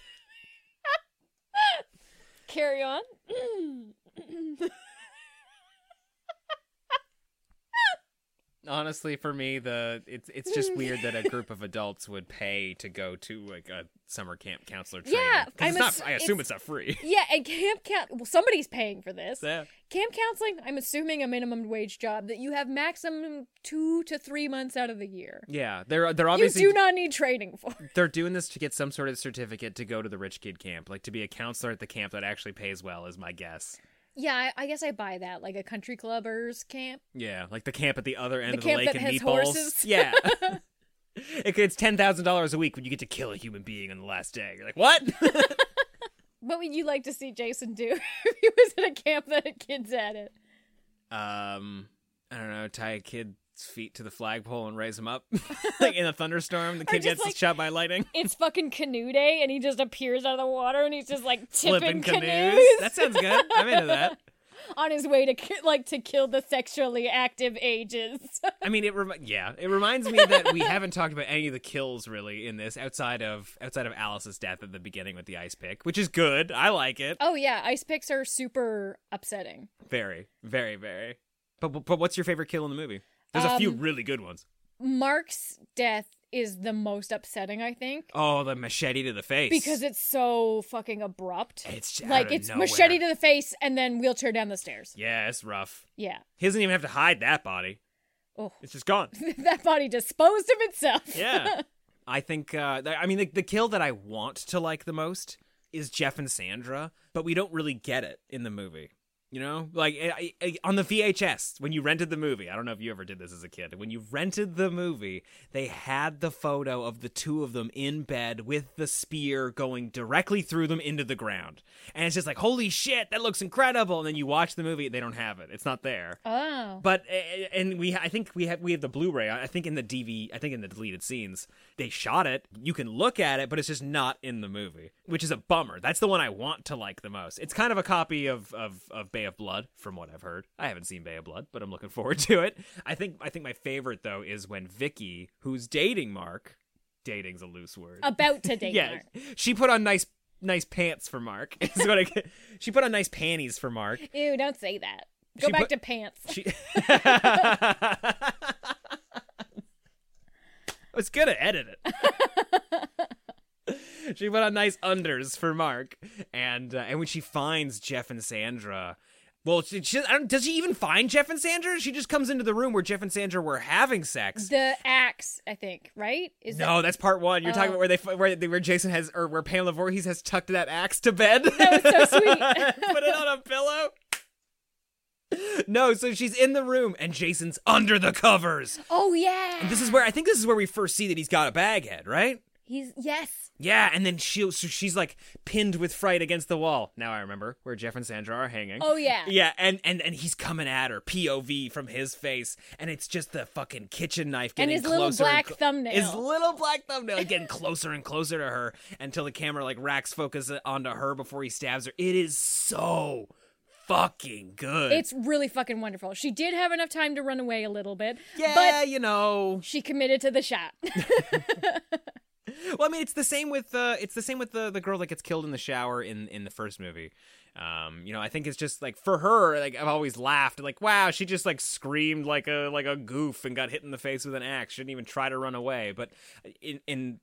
S1: Carry on.
S2: Honestly, for me, the it's it's just weird that a group of adults would pay to go to like a summer camp counselor training.
S1: Yeah, I'm
S2: it's not. I assume
S1: it's-
S2: it's, not free.
S1: Yeah, and camp count. Well, somebody's paying for this.
S2: Yeah.
S1: Camp counseling. I'm assuming a minimum wage job that you have maximum two to three months out of the year.
S2: Yeah, they're they're obviously
S1: you do not need training for.
S2: they're doing this to get some sort of certificate to go to the rich kid camp, like to be a counselor at the camp that actually pays well, is my guess.
S1: Yeah, I, I guess I buy that. Like a country clubbers camp.
S2: Yeah, like the camp at the other end
S1: The
S2: of the
S1: camp
S2: lake
S1: that
S2: in
S1: has
S2: Meatballs.
S1: horses.
S2: Yeah. It- it's ten thousand dollars a week when you get to kill a human being on the last day. You're like, what?
S1: What would you like to see Jason do if he was at a camp that had kids at it?
S2: um, I don't know. Tie a kid's feet to the flagpole and raise him up, like in a thunderstorm. The kid gets
S1: like,
S2: shot by lightning.
S1: It's fucking canoe day, and he just appears out of the water, and he's just like
S2: Flipping
S1: tipping
S2: canoes. That sounds good. I'm into that.
S1: on his way to ki- like to kill the sexually active ages.
S2: I mean, it remi- yeah, it reminds me that we haven't talked about any of the kills really in this outside of outside of Alice's death at the beginning with the ice pick, which is good. I like it.
S1: oh yeah, ice picks are super upsetting.
S2: Very, very, very. But- but what's your favorite kill in the movie? There's a few
S1: Um,
S2: really good ones.
S1: Mark's death is the most upsetting, I think.
S2: Oh, the machete to the face.
S1: Because it's so fucking abrupt.
S2: It's
S1: like it's
S2: nowhere.
S1: machete to the face and then wheelchair down the stairs.
S2: yeah, it's rough.
S1: Yeah.
S2: He doesn't even have to hide that body.
S1: Oh.
S2: It's just gone.
S1: that body disposed of itself.
S2: Yeah. I think, uh, I mean, the, the kill that I want to like the most is Jeff and Sandra, but we don't really get it in the movie. You know, like eh, I, I, on the VHS when you rented the movie. I don't know if you ever did this as a kid. When you rented the movie, they had the photo of the two of them in bed with the spear going directly through them into the ground, and it's just like, holy shit, that looks incredible. And then you watch the movie, they don't have it. It's not there.
S1: Oh,
S2: But uh, and we, I think we have we have the Blu-ray. I think in the DV, I think in the deleted scenes, they shot it. You can look at it, but it's just not in the movie, which is a bummer. That's the one I want to like the most. It's kind of a copy of of of Bay of Blood, from what I've heard. I haven't seen Bay of Blood, but I'm looking forward to it. I think I think my favorite though is when Vicky, who's dating Mark, dating's a loose word.
S1: about to date
S2: yeah,
S1: Mark.
S2: she put on nice nice pants for Mark. Is what I get. She put on nice panties for Mark.
S1: Ew, don't say that. Go
S2: She
S1: back
S2: put-
S1: to pants.
S2: She. I was gonna edit it. she put on nice unders for Mark, and uh, and when she finds Jeff and Sandra. Well, she, she, I don't, does she even find Jeff and Sandra? She just comes into the room where Jeff and Sandra were having sex.
S1: the axe, I think, right? Is
S2: no,
S1: that-
S2: that's part one. You're talking
S1: Oh.
S2: about where they where they, where Jason has or where Pamela Voorhees has tucked that axe to bed.
S1: That was so sweet.
S2: Put it on a pillow. No, so she's in the room and Jason's under the covers.
S1: Oh yeah.
S2: And this is where I think this is where we first see that he's got a bag head, right?
S1: He's yes.
S2: Yeah, and then she so she's like pinned with fright against the wall. Now I remember where Jeff and Sandra are hanging.
S1: Oh, yeah.
S2: Yeah, and and and he's coming at her POV from his face, and it's just the fucking kitchen knife getting And
S1: his little black
S2: clo-
S1: thumbnail.
S2: His little black thumbnail getting closer and closer to her until the camera like racks focus onto her before he stabs her. It is so fucking good.
S1: It's really fucking wonderful. She did have enough time to run away a little bit.
S2: yeah,
S1: But
S2: you know.
S1: she committed to the shot.
S2: Well, I mean, it's the same with uh, it's the same with the the girl that gets killed in the shower in in the first movie. Um, you know, I think it's just like for her, like I've always laughed, like wow, she just like screamed like a like a goof and got hit in the face with an axe. She didn't even try to run away. But in in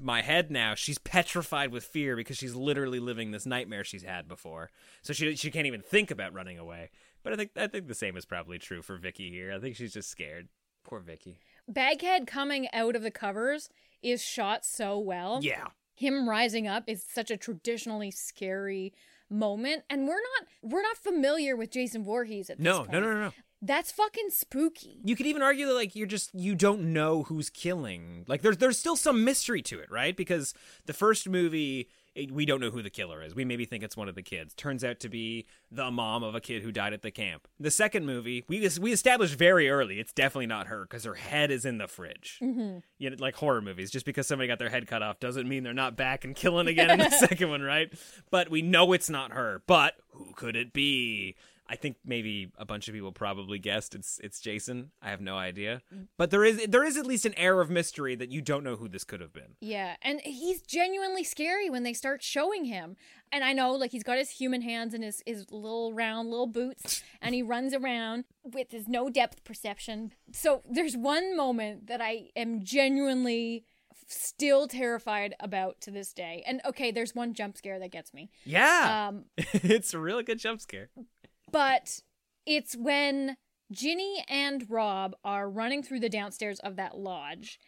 S2: my head now, she's petrified with fear because she's literally living this nightmare she's had before. So she she can't even think about running away. But I think I think the same is probably true for Vicky here. I think she's just scared. Poor Vicky.
S1: Baghead coming out of the covers is shot so well.
S2: Yeah.
S1: Him rising up is such a traditionally scary moment and we're not we're not familiar with Jason Voorhees at this
S2: No,
S1: point.
S2: no, no, no, no.
S1: That's fucking spooky.
S2: You could even argue that like you're just you don't know who's killing. Like there's there's still some mystery to it, right? Because the first movie we don't know who the killer is. We maybe think it's one of the kids. Turns out to be the mom of a kid who died at the camp. The second movie, we we established very early it's definitely not her because her head is in the fridge.
S1: Mhm.
S2: You know, like horror movies, just because somebody got their head cut off doesn't mean they're not back and killing again in the second one, right? But we know it's not her. But who could it be? I think maybe a bunch of people probably guessed it's it's Jason. I have no idea. But there is there is at least an air of mystery that you don't know who this could have been.
S1: Yeah, and he's genuinely scary when they start showing him. And I know, like, he's got his human hands and his, his little round little boots, and he runs around with his no depth perception. So there's one moment that I am genuinely still terrified about to this day. And okay, there's one jump scare that gets me.
S2: Yeah.
S1: Um,
S2: it's a really good jump scare.
S1: But it's when Ginny and Rob are running through the downstairs of that lodge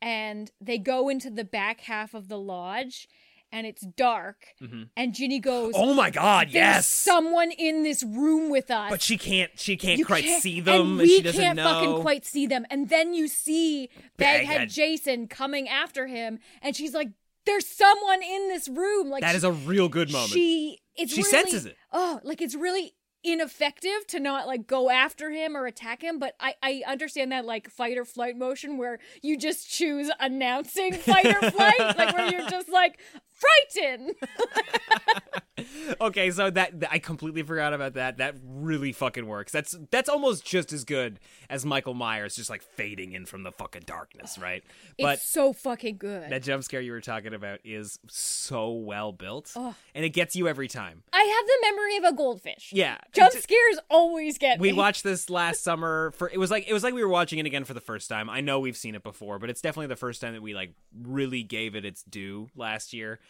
S1: and they go into the back half of the lodge and it's dark
S2: Mhm.
S1: and Ginny goes
S2: Oh my God,
S1: "There's
S2: yes!"
S1: someone in this room with us
S2: But she can't she can't
S1: You
S2: quite
S1: can't-
S2: see them
S1: and
S2: and,
S1: we
S2: she doesn't
S1: can't
S2: know.
S1: fucking quite see them and then you see baghead
S2: Baghead.
S1: Jason coming after him and she's like there's someone in this room like
S2: that
S1: she-
S2: is a real good moment.
S1: she it's
S2: She
S1: really,
S2: senses it.
S1: Oh, like it's really ineffective to not like go after him or attack him, but I I understand that like fight or flight motion where you just choose announcing fight or flight, like where you're just like frightened.
S2: okay, so that, that- I completely forgot about that. That really fucking works. That's that's almost just as good as Michael Myers just like fading in from the fucking darkness, right? But
S1: it's so fucking good.
S2: that jump scare you were talking about is so well built,
S1: Oh.
S2: and it gets you every time.
S1: I have the memory of a goldfish.
S2: Yeah,
S1: Jump scares always get
S2: we
S1: me.
S2: watched this last summer for it was like it was like we were watching it again for the first time. I know we've seen it before, but it's definitely the first time that we like really gave it its due last year.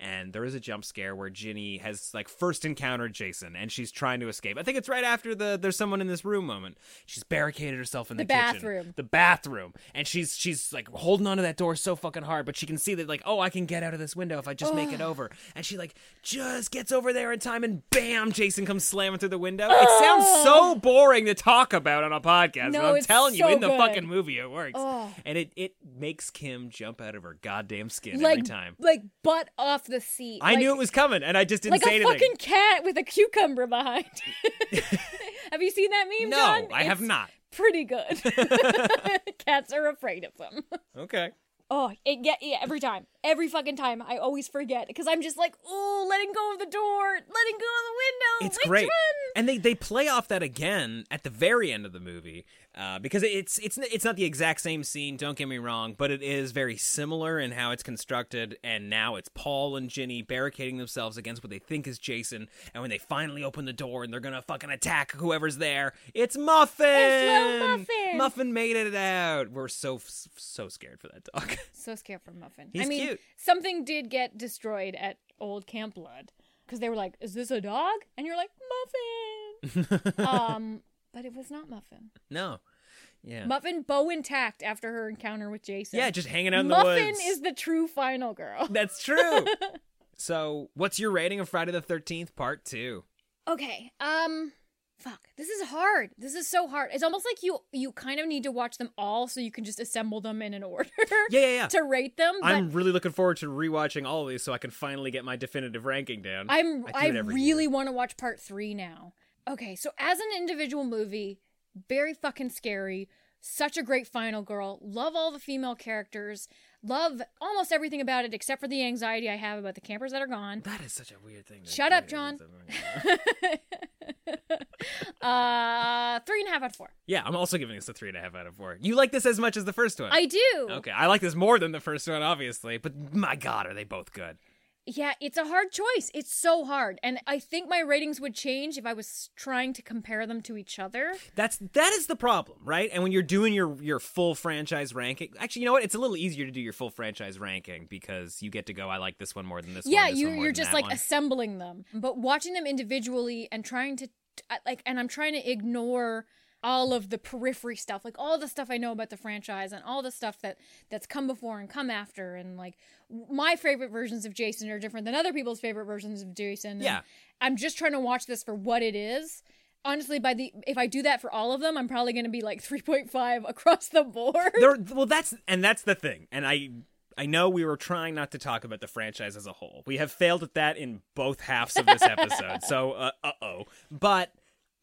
S2: And there is a jump scare where Ginny has like first encountered Jason and she's trying to escape. I think it's right after the there's someone in this room moment. She's barricaded herself in the,
S1: The
S2: kitchen.
S1: bathroom.
S2: The bathroom. And she's she's like holding onto that door so fucking hard, but she can see that like, oh, I can get out of this window if I just make it over. And she like just gets over there in time and bam, Jason comes slamming through the window. It sounds so boring to talk about on a podcast,
S1: No,
S2: but I'm telling you, in the
S1: good.
S2: fucking movie it works.
S1: Oh.
S2: And it it makes Kim jump out of her goddamn skin
S1: like
S2: every time.
S1: like butt off the seat.
S2: I
S1: like,
S2: knew it was coming, and I just didn't
S1: like
S2: say anything.
S1: Like a fucking cat with a cucumber behind. have you seen that meme,
S2: no,
S1: John?
S2: I have not.
S1: Pretty good. Cats are afraid of them.
S2: Okay.
S1: Oh, it, yeah, yeah, every time. Every fucking time. I always forget because I'm just like, oh, letting go of the door, letting go of the window.
S2: It's
S1: Which
S2: great,
S1: one?
S2: and they they play off that again at the very end of the movie uh, because it's it's it's not the exact same scene. Don't get me wrong, but it is very similar in how it's constructed. And now it's Paul and Ginny barricading themselves against what they think is Jason. And when they finally open the door and they're gonna fucking attack whoever's there, it's Muffin.
S1: It's little Muffin.
S2: Muffin made it out. We're so so scared for that dog.
S1: So scared for Muffin.
S2: He's
S1: I mean,
S2: cute.
S1: Something did get destroyed at Old Camp Blood because they were like, "Is this a dog?" And you're like, "Muffin." um, but it was not Muffin.
S2: no, yeah.
S1: Muffin bow intact after her encounter with Jason.
S2: Yeah, just hanging out in the
S1: Muffin
S2: woods.
S1: is the true final girl.
S2: That's true. so, what's your rating of Friday the 13th Part 2?
S1: Okay. Um fuck. This is hard. This is so hard. It's almost like you you kind of need to watch them all so you can just assemble them in an order.
S2: Yeah, yeah, yeah.
S1: to rate them.
S2: I'm really looking forward to rewatching all of these so I can finally get my definitive ranking down.
S1: I'm
S2: I,
S1: I,
S2: do every
S1: really want to watch part 3 now. Okay, so as an individual movie, very fucking scary. Such a great final girl. Love all the female characters. Love almost everything about it except for the anxiety I have about the campers that are gone.
S2: That is such a weird thing.
S1: Shut up, John. uh, three and a half out of four.
S2: Yeah, I'm also giving this a three and a half out of four. You like this as much as the first one?
S1: I do.
S2: Okay, I like this more than the first one, obviously, but my god, are they both good?
S1: Yeah, it's a hard choice. It's so hard. And I think my ratings would change if I was trying to compare them to each other.
S2: That's that is the problem, right? And when you're doing your your full franchise ranking, actually, you know what? It's a little easier to do your full franchise ranking because you get to go. I like this one more than this
S1: yeah,
S2: one. this
S1: you
S2: one more
S1: you're
S2: than
S1: just like
S2: one."
S1: assembling them. But watching them individually and trying to like and I'm trying to ignore all of the periphery stuff, like all the stuff I know about the franchise and all the stuff that that's come before and come after and like my favorite versions of Jason are different than other people's favorite versions of Jason.
S2: Yeah.
S1: I'm just trying to watch this for what it is. Honestly, by the if I do that for all of them, I'm probably going to be like 3.5 across the board.
S2: there well that's and that's the thing and i i know we were trying not to talk about the franchise as a whole we have failed at that in both halves of this episode so uh, uh-oh but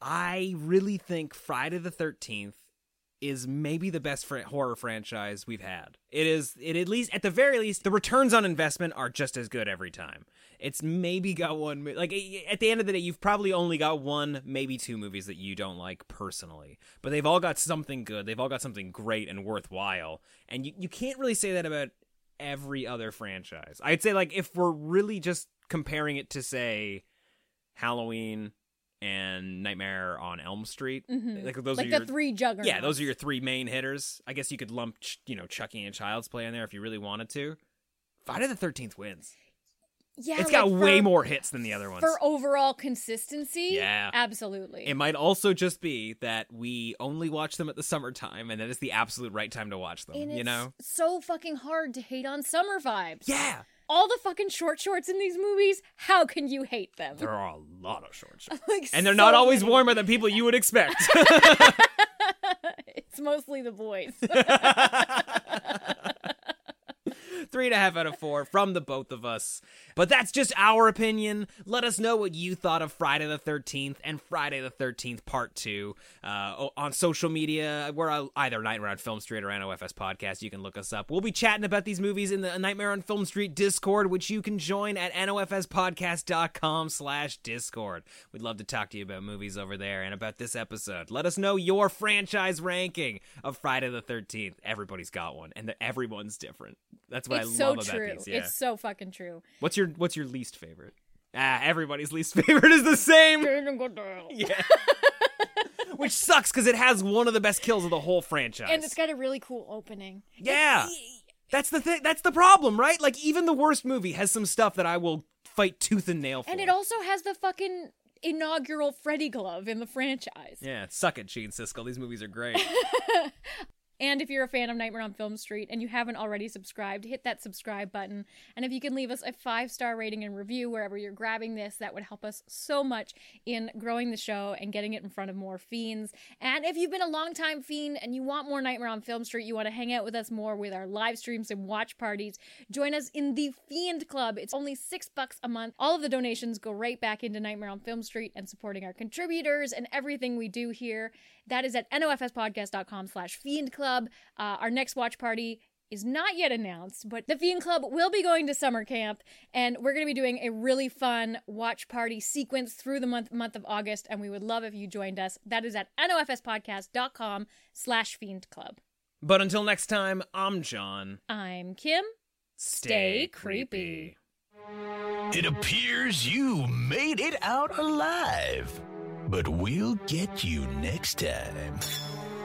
S2: i really think friday the 13th is maybe the best fr- horror franchise we've had. It is it at least at the very least the returns on investment are just as good every time. It's maybe got one like at the end of the day you've probably only got one maybe two movies that you don't like personally. But they've all got something good they've all got something great and worthwhile. And you, you can't really say that about every other franchise. I'd say like if we're really just comparing it to say halloween and nightmare on elm street
S1: Mhm.
S2: like those
S1: Like
S2: are
S1: the
S2: your,
S1: three juggernauts.
S2: yeah those are your three main hitters i guess you could lump Ch- you know chucky and child's play in there if you really wanted to friday the 13th wins
S1: yeah,
S2: it's got way more hits than the other ones.
S1: for overall consistency.
S2: Yeah.
S1: absolutely.
S2: It might also just be that we only watch them at the summertime, and that is the absolute right time to watch them.
S1: and
S2: you
S1: it's
S2: know?
S1: so fucking hard to hate on summer vibes.
S2: Yeah.
S1: All the fucking short shorts in these movies, how can you hate them?
S2: There are a lot of short shorts,
S1: Like,
S2: and they're
S1: so
S2: not always
S1: many.
S2: warmer than people you would expect.
S1: it's mostly the boys.
S2: Three and a half out of four from the both of us. But that's just our opinion. Let us know what you thought of Friday the 13th and Friday the 13th Part 2 uh, on social media. We're uh, either Nightmare on Film Street or NOFS Podcast. You can look us up. We'll be chatting about these movies in the Nightmare on Film Street Discord, which you can join at nofspodcast.com slash Discord. We'd love to talk to you about movies over there and about this episode. Let us know your franchise ranking of Friday the 13th. Everybody's got one, and everyone's different. That's what I
S1: so
S2: love
S1: true.
S2: about these. Yeah.
S1: It's so fucking true.
S2: What's your What's your least favorite? Ah, everybody's least favorite is the same.
S1: yeah.
S2: Which sucks because it has one of the best kills of the whole franchise.
S1: And it's got a really cool opening.
S2: yeah, that's the thing. That's the problem, right? Like even the worst movie has some stuff that I will fight tooth and nail for.
S1: And it also has the fucking inaugural Freddy glove in the franchise.
S2: yeah, suck it, Gene Siskel. These movies are great.
S1: And if you're a fan of Nightmare on Film Street and you haven't already subscribed, hit that subscribe button. And if you can leave us a five star rating and review wherever you're grabbing this, that would help us so much in growing the show and getting it in front of more fiends. And if you've been a longtime fiend and you want more Nightmare on Film Street, you want to hang out with us more with our live streams and watch parties, join us in the Fiend Club. It's only six bucks a month. All of the donations go right back into Nightmare on Film Street and supporting our contributors and everything we do here. That is at nofspodcast.com slash fiend club. Uh, our next watch party is not yet announced, but the Fiend Club will be going to summer camp, and we're going to be doing a really fun watch party sequence through the month month of August, and we would love if you joined us. That is at nofspodcast.com slash fiend club.
S2: but until next time, I'm John.
S1: I'm Kim. Stay creepy.
S10: It appears you made it out alive, but we'll get you next time.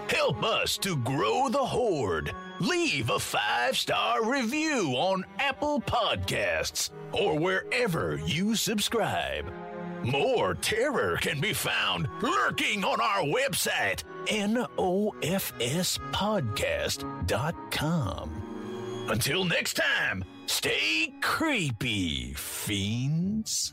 S10: Help us to grow the horde. Leave a five star review on Apple Podcasts or wherever you subscribe. More terror can be found lurking on our website, nofspodcast.com. Until next time, stay creepy, fiends.